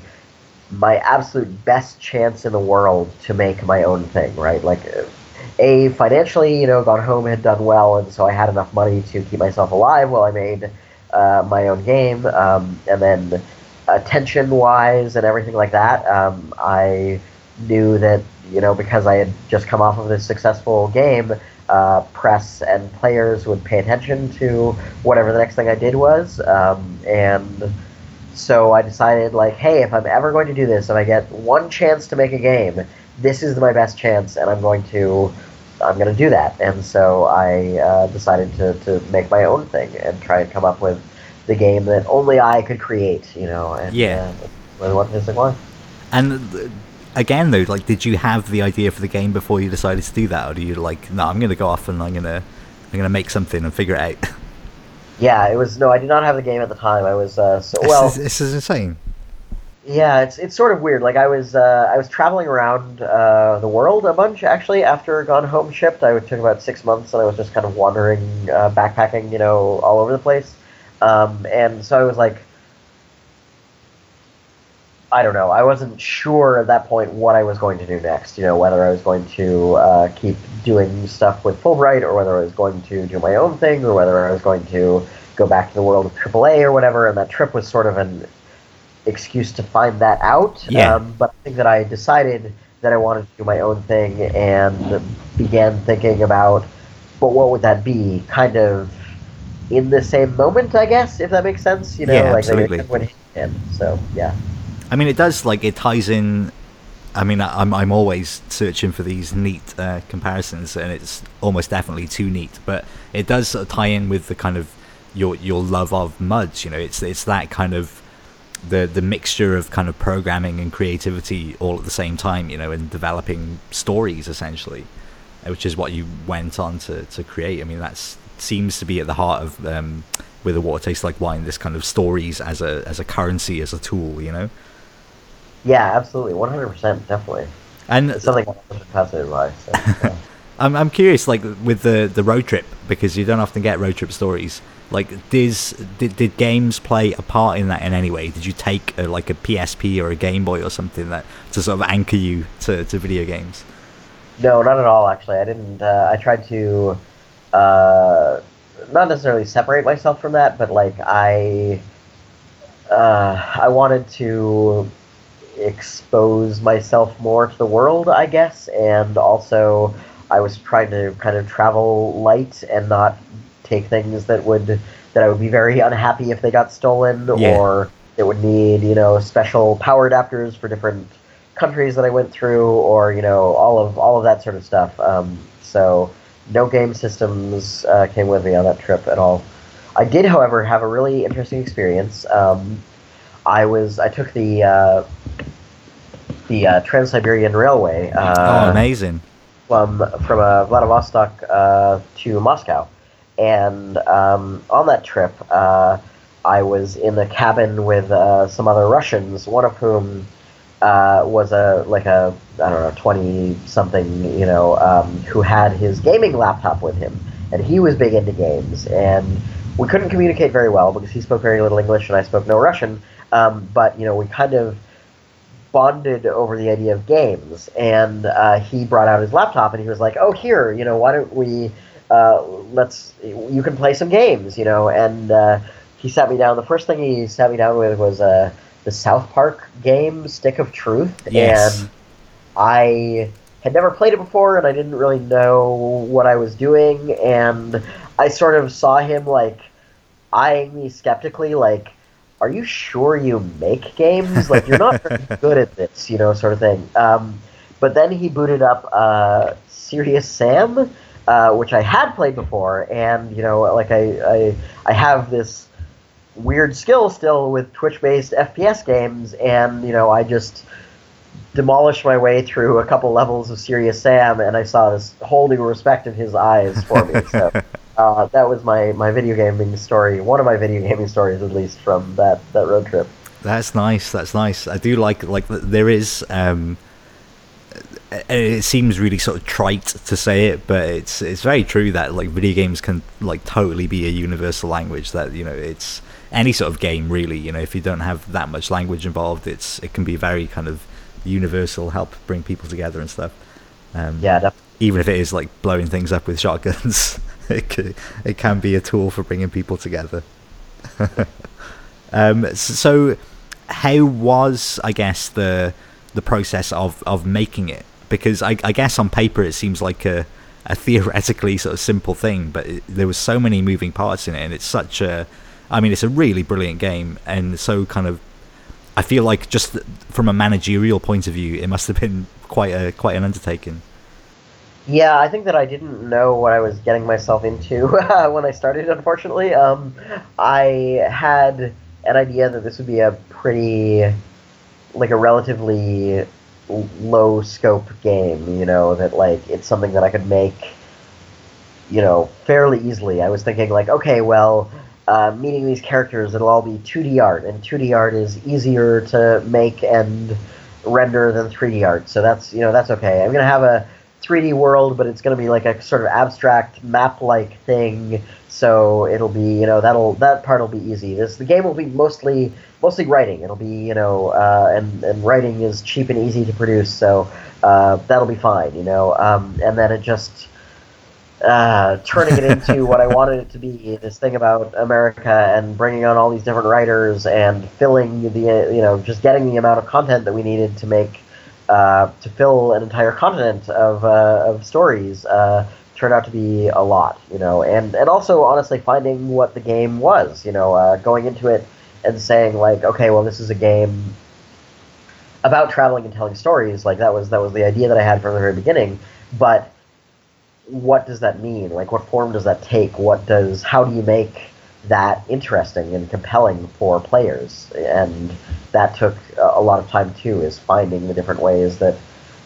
my absolute best chance in the world to make my own thing, right? Like, a financially, you know, Gone Home had done well, and so I had enough money to keep myself alive while I made uh, my own game, um, and then attention wise and everything like that, um, I knew that you know because I had just come off of this successful game, uh, press and players would pay attention to whatever the next thing I did was, um, and so I decided like, hey, if I'm ever going to do this, if I get one chance to make a game, this is my best chance, and I'm going to. I'm going to do that, and so I uh, decided to, to make my own thing and try and come up with the game that only I could create, you know. And, Yeah. Uh, what this thing was. And uh, again, though, like, did you have the idea for the game before you decided to do that, or do you like, no, I'm going to go off and I'm going to, I'm going to make something and figure it out? Yeah, it was no, I did not have the game at the time. I was uh, so this, well. is, this is insane. Yeah, it's it's sort of weird. Like I was uh, I was traveling around uh, the world a bunch actually after Gone Home shipped. I took about six months and I was just kind of wandering, uh, backpacking, you know, all over the place. Um, and so I was like, I don't know. I wasn't sure at that point what I was going to do next. You know, whether I was going to uh, keep doing stuff with Fullbright or whether I was going to do my own thing or whether I was going to go back to the world of AAA or whatever. And that trip was sort of an excuse to find that out. Yeah. Um, but I think that I decided that I wanted to do my own thing and began thinking about, but what would that be? Kind of in the same moment, I guess, if that makes sense. You know, Yeah, like absolutely. Like, when it hit. So yeah. I mean, it does like it ties in. I mean, I'm I'm always searching for these neat uh, comparisons, and it's almost definitely too neat. But it does sort of tie in with the kind of your your love of muds. You know, it's it's that kind of the the mixture of kind of programming and creativity all at the same time. You know, and developing stories essentially, uh, which is what you went on to to create. I mean, that seems to be at the heart of um, where the water tastes like wine. This kind of stories as a as a currency as a tool. You know. Yeah, absolutely, one hundred percent, definitely. And It's something been fascinated by. So, yeah. I'm I'm curious, like with the the road trip, because you don't often get road trip stories. Like, does did did games play a part in that in any way? Did you take a, like a PSP or a Game Boy or something that to sort of anchor you to, to video games? No, not at all. Actually, I didn't. Uh, I tried to, uh, not necessarily separate myself from that, but like I, uh, I wanted to expose myself more to the world, I guess, and also I was trying to kind of travel light and not take things that would that I would be very unhappy if they got stolen Yeah. or it would need you know special power adapters for different countries that I went through, or you know all of all of that sort of stuff. Um, so no game systems uh, came with me on that trip at all. I did, however, have a really interesting experience. Um, I was I took the uh, the uh, Trans Siberian Railway oh, uh, amazing! from from uh, Vladivostok uh, to Moscow, and um, on that trip, uh, I was in the cabin with uh, some other Russians, one of whom uh, was a like a I don't know twenty something, you know, um, who had his gaming laptop with him, and he was big into games, and we couldn't communicate very well because he spoke very little English and I spoke no Russian, um, but you know we kind of bonded over the idea of games, and uh, he brought out his laptop and he was like, "Oh, here, you know, why don't we uh, let's you can play some games, you know?" And uh, he sat me down. The first thing he sat me down with was uh, the South Park game, Stick of Truth, Yes. and I had never played it before, and I didn't really know what I was doing, and I sort of saw him like eyeing me skeptically, like, "Are you sure you make games? Like, you're not very good at this, you know, sort of thing." Um, but then he booted up uh, Serious Sam, uh, which I had played before, and you know, like I, I, I have this weird skill still with Twitch-based FPS games, and you know, I just demolished my way through a couple levels of Serious Sam, and I saw this whole new respect in his eyes for me. So uh, that was my, my video gaming story, one of my video gaming stories at least from that, that road trip. That's nice. That's nice. I do like like there is um it seems really sort of trite to say it, but it's it's very true that like video games can like totally be a universal language. That you know, it's any sort of game really. You know, if you don't have that much language involved, it's it can be very kind of universal, help bring people together and stuff. Um, yeah, definitely. even if it is like blowing things up with shotguns, it can, it can be a tool for bringing people together. um, so, how was I guess the the process of of making it? Because I, I guess on paper it seems like a a theoretically sort of simple thing, but it, there was so many moving parts in it, and it's such a, I mean, it's a really brilliant game, and so kind of, I feel like just from a managerial point of view, it must have been quite a quite an undertaking. Yeah, I think that I didn't know what I was getting myself into when I started. Unfortunately, um, I had an idea that this would be a pretty, like a relatively low scope game. You know that like it's something that I could make, you know, fairly easily. I was thinking like, okay, well, uh, meeting these characters, it'll all be 2D art, and 2D art is easier to make and render than 3D art. So that's you know that's okay. I'm gonna have a 3D world, but it's gonna be like a sort of abstract map-like thing. So it'll be you know that'll that part will be easy. This the game will be mostly mostly writing. It'll be you know uh, and and writing is cheap and easy to produce. So uh, that'll be fine. You know, um, and then it just uh, turning it into what I wanted it to be this thing about America and bringing on all these different writers and filling the you know just getting the amount of content that we needed to make uh, to fill an entire continent of uh, of stories uh, turned out to be a lot you know and and also honestly finding what the game was you know uh, going into it and saying like okay well this is a game about traveling and telling stories like that was that was the idea that I had from the very beginning but what does that mean? Like, what form does that take? What does how do you make that interesting and compelling for players? And that took a lot of time too, is finding the different ways that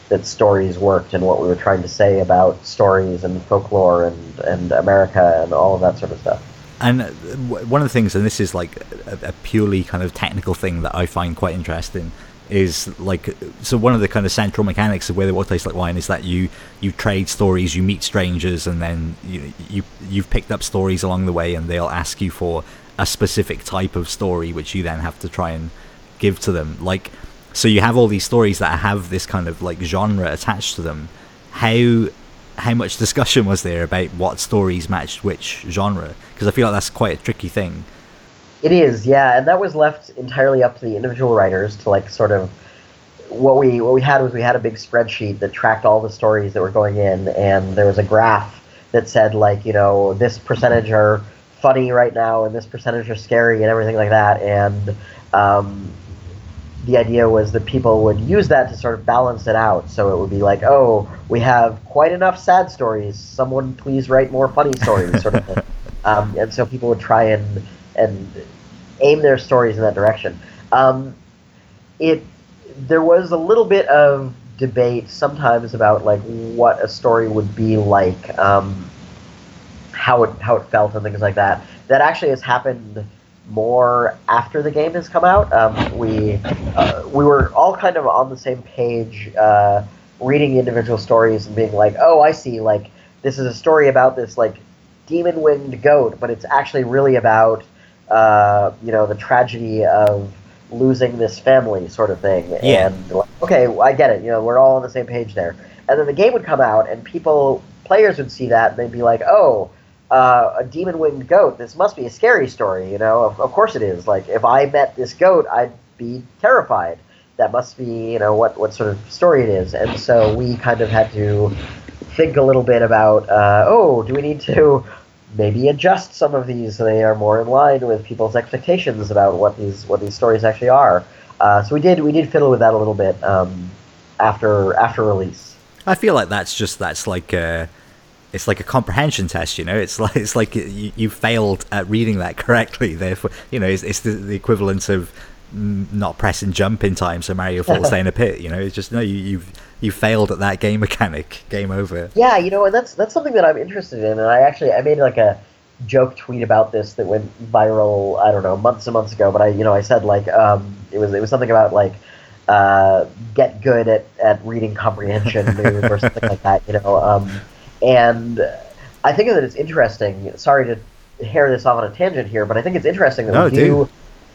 that stories worked and what we were trying to say about stories and folklore and and America and all of that sort of stuff. And uh, one of the things, and this is like a, a purely kind of technical thing that I find quite interesting, is like so one of the kind of central mechanics of where the water tastes like wine is that you you trade stories you meet strangers and then you, you you've picked up stories along the way and they'll ask you for a specific type of story which you then have to try and give to them. Like so you have all these stories that have this kind of like genre attached to them. How how much discussion was there about what stories matched which genre? Because i feel like that's quite a tricky thing it is, yeah, and that was left entirely up to the individual writers to like sort of what we what we had was we had a big spreadsheet that tracked all the stories that were going in, and there was a graph that said like you know this percentage are funny right now and this percentage are scary and everything like that, and um, the idea was that people would use that to sort of balance it out. So it would be like, oh, we have quite enough sad stories. Someone please write more funny stories, sort of thing. Um, and so people would try and and aim their stories in that direction. Um, it there was a little bit of debate sometimes about like what a story would be like, um, how it how it felt and things like that. That actually has happened more after the game has come out. Um, we uh, we were all kind of on the same page, uh, reading individual stories and being like, "Oh, I see. Like this is a story about this like demon winged goat, but it's actually really about uh, you know, the tragedy of losing this family sort of thing. Yeah. And like, okay, I get it. You know, we're all on the same page there. And then the game would come out, and people, players would see that, and they'd be like, oh, uh, a demon winged goat. This must be a scary story. You know, of, of course it is. Like if I met this goat, I'd be terrified. That must be, you know, what what sort of story it is. And so we kind of had to think a little bit about, uh, oh, do we need to maybe adjust some of these so they are more in line with people's expectations about what these what these stories actually are. Uh, so we did we did fiddle with that a little bit um, after after release. I feel like that's just that's like a, it's like a comprehension test, you know. It's like it's like you, you failed at reading that correctly. Therefore, you know, it's, it's the, the equivalent of not pressing jump in time so Mario falls down a pit. You know, it's just no, you, you've you failed at that game mechanic. Game over. Yeah, you know, and that's that's something that I'm interested in. And I actually I made like a joke tweet about this that went viral. I don't know months and months ago. But I you know I said like um, it was it was something about like uh, get good at, at reading comprehension or something like that, you know. Um, and I think that it's interesting. Sorry to hair this off on a tangent here, but I think it's interesting that No, we do do.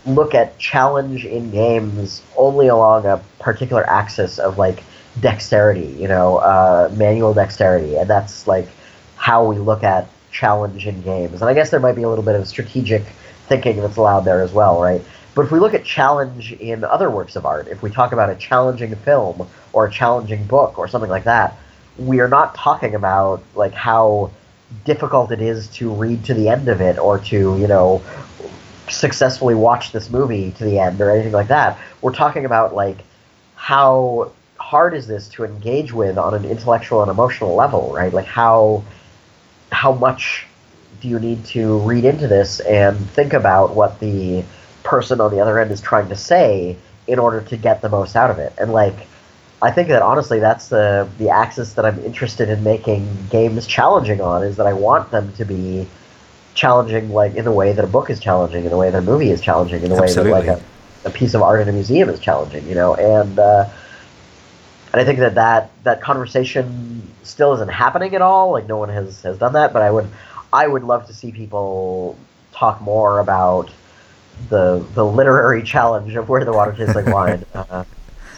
Look at challenge in games only along a particular axis of like dexterity, you know, uh, manual dexterity, and that's like how we look at challenge in games. And I guess there might be a little bit of strategic thinking that's allowed there as well, right? But if we look at challenge in other works of art, if we talk about a challenging film or a challenging book or something like that, we are not talking about like how difficult it is to read to the end of it or to, you know, successfully watch this movie to the end or anything like that. We're talking about like how hard is this to engage with on an intellectual and emotional level, right? Like how how much do you need to read into this and think about what the person on the other end is trying to say in order to get the most out of it? And like I think that honestly that's the the axis that I'm interested in making games challenging on is that I want them to be challenging like in the way that a book is challenging, in the way that a movie is challenging, in the way that like a, a piece of art in a museum is challenging, you know, and uh, and I think that, that that conversation still isn't happening at all. Like no one has, has done that, but I would I would love to see people talk more about the the literary challenge of where the water tastes like wine. Uh,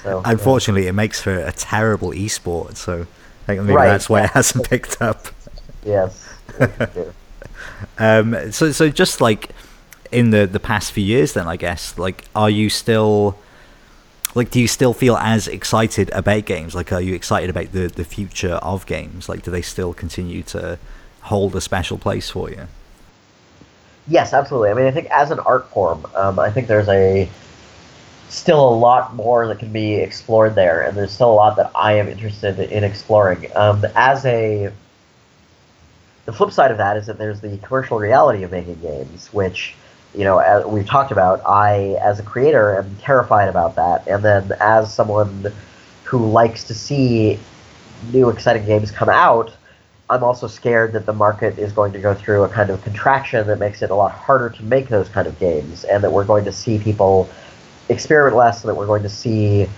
so yeah. Unfortunately, it makes for a terrible esport, so I think maybe Right, that's why it hasn't picked up. yes. Um, so, so just like in the the past few years, then I guess, like, are you still, like, do you still feel as excited about games? Like, are you excited about the the future of games? Like, do they still continue to hold a special place for you? Yes, absolutely. I mean, I think as an art form, um, I think there's a still a lot more that can be explored there, and there's still a lot that I am interested in exploring. Um, as a the flip side of that is that there's the commercial reality of making games, which you know as we've talked about. I, as a creator, am terrified about that, and then as someone who likes to see new exciting games come out, I'm also scared that the market is going to go through a kind of contraction that makes it a lot harder to make those kind of games, and that we're going to see people experiment less, and that we're going to see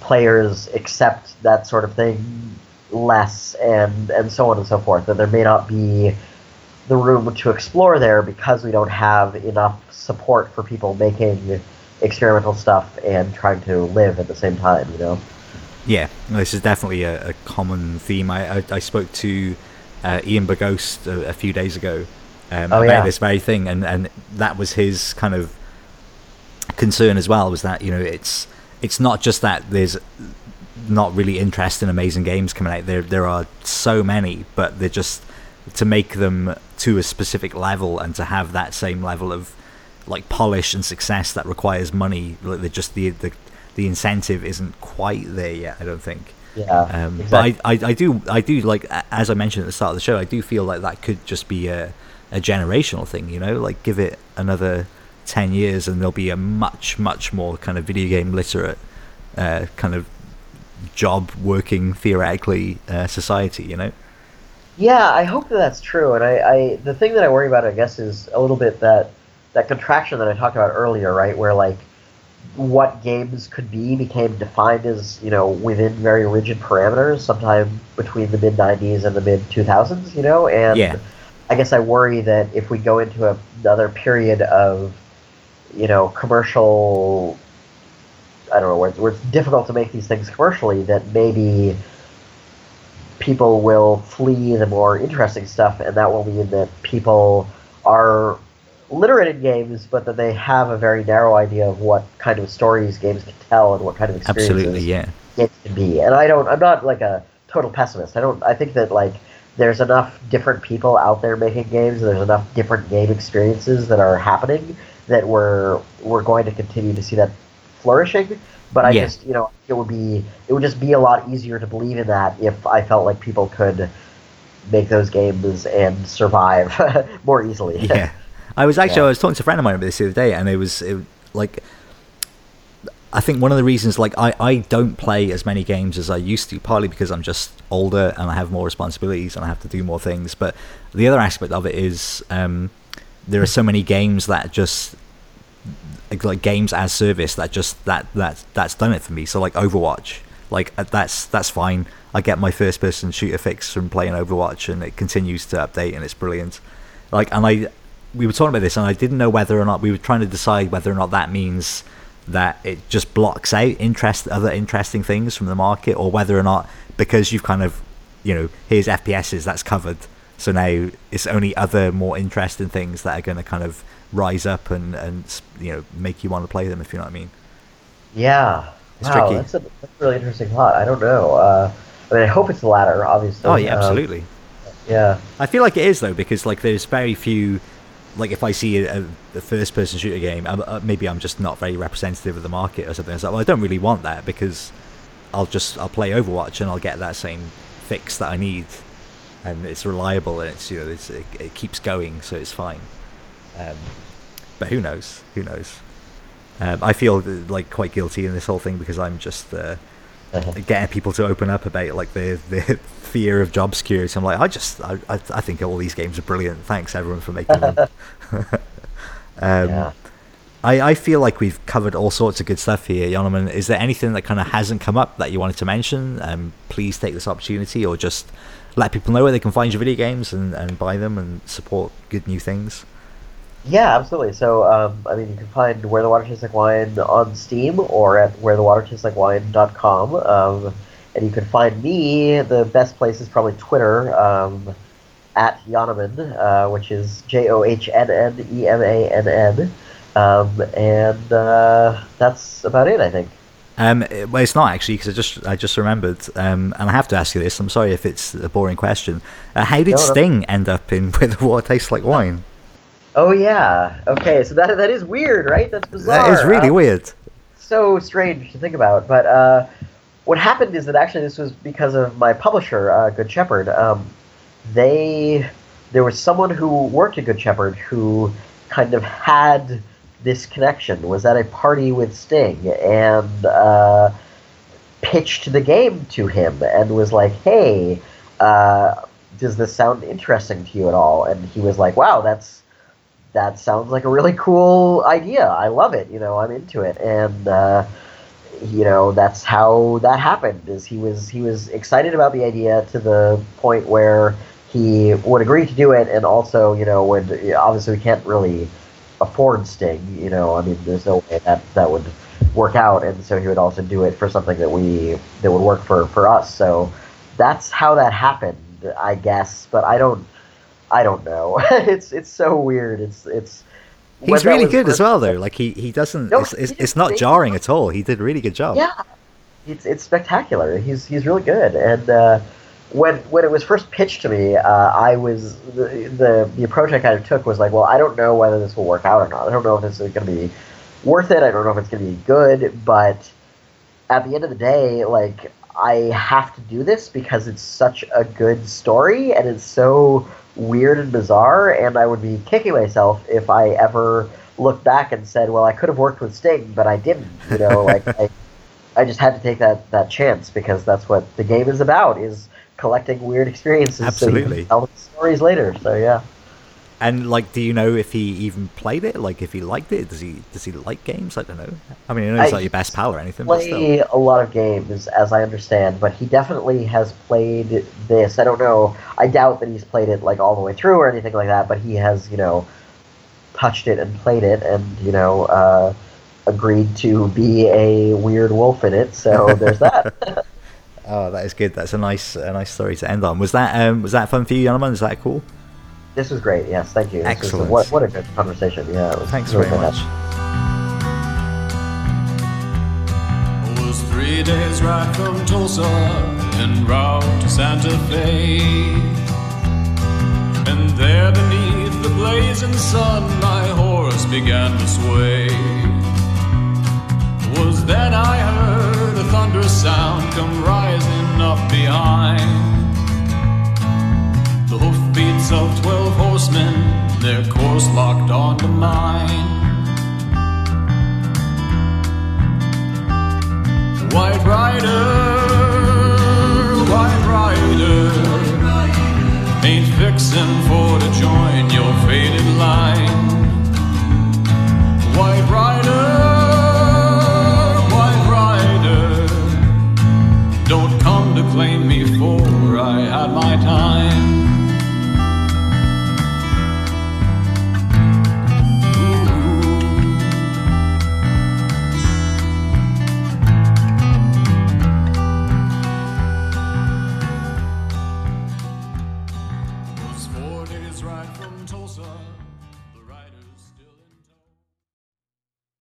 players accept that sort of thing less, and and so on and so forth. That there may not be the room to explore there because we don't have enough support for people making experimental stuff and trying to live at the same time. You know. Yeah, this is definitely a, a common theme. I I, I spoke to uh, Ian Bogost a, a few days ago um, Oh, about yeah. this very thing, and and that was his kind of concern as well. Was that you know it's it's not just that there's not really interest in amazing games coming out. There there are so many, but they're just to make them to a specific level and to have that same level of like polish and success that requires money. Like they're just the the the incentive isn't quite there yet. I don't think. Yeah. Um, exactly. But I, I, I do, I do like as I mentioned at the start of the show, I do feel like that could just be a, a generational thing. You know, like give it another ten years, and there'll be a much, much more kind of video game literate, uh, kind of job working theoretically uh, society. You know. Yeah, I hope that that's true. And I, I, the thing that I worry about, I guess, is a little bit that that contraction that I talked about earlier, right? Where like what games could be became defined as you know within very rigid parameters, sometime between the mid '90s and the mid 2000s. You know, and Yeah. I guess I worry that if we go into a, another period of you know commercial I don't know where it's, where it's difficult to make these things commercially that maybe people will flee the more interesting stuff, and that will mean that people are literate in games, but that they have a very narrow idea of what kind of stories games can tell and what kind of experiences Absolutely. Yeah. games can be. And I don't, I'm not like a total pessimist. I don't, I think that like there's enough different people out there making games. There's enough different game experiences that are happening that we're we're going to continue to see that flourishing. But I Yeah. just, you know, it would be it would just be a lot easier to believe in that if I felt like people could make those games and survive more easily. yeah. I was actually Yeah. I was talking to a friend of mine about this the other day, and it was it, like I think one of the reasons like I I don't play as many games as I used to, partly because I'm just older and I have more responsibilities and I have to do more things. But the other aspect of it is um, there are so many games that just like games as service that just that that that's done it for me. So like Overwatch, like uh, that's that's fine. I get my first person shooter fix from playing Overwatch, and it continues to update, and it's brilliant. Like, and I we were talking about this, and I didn't know whether or not we were trying to decide whether or not that means that it just blocks out interest other interesting things from the market, or whether or not because you've kind of you know here's FPSs that's covered, so now it's only other more interesting things that are going to kind of rise up and and you know make you want to play them if you know what I mean. Yeah, It's wow, tricky. that's a, that's a really interesting thought. I don't know. Uh, I mean, I hope it's the latter, obviously. Oh yeah, Um, absolutely. yeah. I feel like it is though because like there's very few. Like if I see a, a first-person shooter game, uh, uh, maybe I'm just not very representative of the market or something. It's like, well, I don't really want that because I'll just I'll play Overwatch and I'll get that same fix that I need, and it's reliable and it's you know it's, it, it keeps going, so it's fine. Um, but who knows? Who knows? Um, I feel uh, like quite guilty in this whole thing because I'm just uh, Uh-huh. getting people to open up about like the the fear of job security. I'm like, I just I, I, I think all these games are brilliant. Thanks everyone for making them. um, yeah. I, I feel like we've covered all sorts of good stuff here, Johnnemann. Is there anything that kind of hasn't come up that you wanted to mention? Um, please take this opportunity or just let people know where they can find your video games and, and buy them and support good new things. Yeah, absolutely. So, um, I mean, you can find Where the Water Tastes Like Wine on Steam or at wherethewatertasteslikeWine.com. Um, and you can find me, the best place is probably Twitter, um, at Johnnemann, uh, which is J O H N N E M A N N. Um, and uh, that's about it, I think. Um, well, it's not actually because I just I just remembered, um, and I have to ask you this. I'm sorry if it's a boring question. Uh, how did No, no. Sting end up in Where the Water Tastes Like Wine? Oh, yeah. Okay, so that, that is weird, right? That's bizarre. That is really Uh, weird. so strange to think about. But uh, what happened is that actually this was because of my publisher, uh, Good Shepherd. Um, they there was someone who worked at Good Shepherd who kind of had this connection. Was at a party with Sting and uh, pitched the game to him and was like, "Hey." Uh, does this sound interesting to you at all? And he was like, "Wow, that's that sounds like a really cool idea. I love it. You know, I'm into it." And uh, you know, that's how that happened. Is he was he was excited about the idea to the point where he would agree to do it, and also, you know, would obviously we can't really afford Sting. You know, I mean, there's no way that that would work out, and so he would also do it for something that we that would work for for us. So that's how that happened, I guess. But I don't, I don't know. it's it's so weird. It's it's. He's really good as well, though. Like he, he doesn't. No, it's, it's, it's not jarring at all. He did a really good job. Yeah, it's it's spectacular. He's he's really good. And uh, when when it was first pitched to me, uh, I was the, the the approach I kind of took was like, well, I don't know whether this will work out or not. I don't know if this is going to be worth it. I don't know if it's going to be good. But at the end of the day, like I have to do this because it's such a good story and it's so weird and bizarre. And I would be kicking myself if I ever looked back and said, "Well, I could have worked with Sting, but I didn't." You know, like I, I just had to take that that chance because that's what the game is about: is collecting weird experiences. So Absolutely. tell stories later. So yeah. And like, do you know if he even played it? Like, if he liked it? Does he does he like games? I don't know. I mean, I know he's I- not your best pal or anything, play a lot of games, as I understand, but he definitely has played this. I don't know. I doubt that he's played it like all the way through or anything like that. But he has, you know, touched it and played it, and you know, uh, agreed to be a weird wolf in it. So there's that. Oh, that is good. That's a nice a nice story to end on. Was that um was that fun for you, Johnnemann? Is that cool? This was great. Yes, thank you. This was a- Excellent. what, what a good conversation. Yeah. It was Thanks really very much. fantastic. was three days ride from Tulsa en route to Santa Fe. And there beneath the blazing sun, my horse began to sway. Was then I heard a thunderous sound come rising up behind of twelve horsemen, their course locked onto mine. White Rider, White Rider, ain't fixin' for to join your faded line. White Rider, White Rider, don't come to claim me for I had my.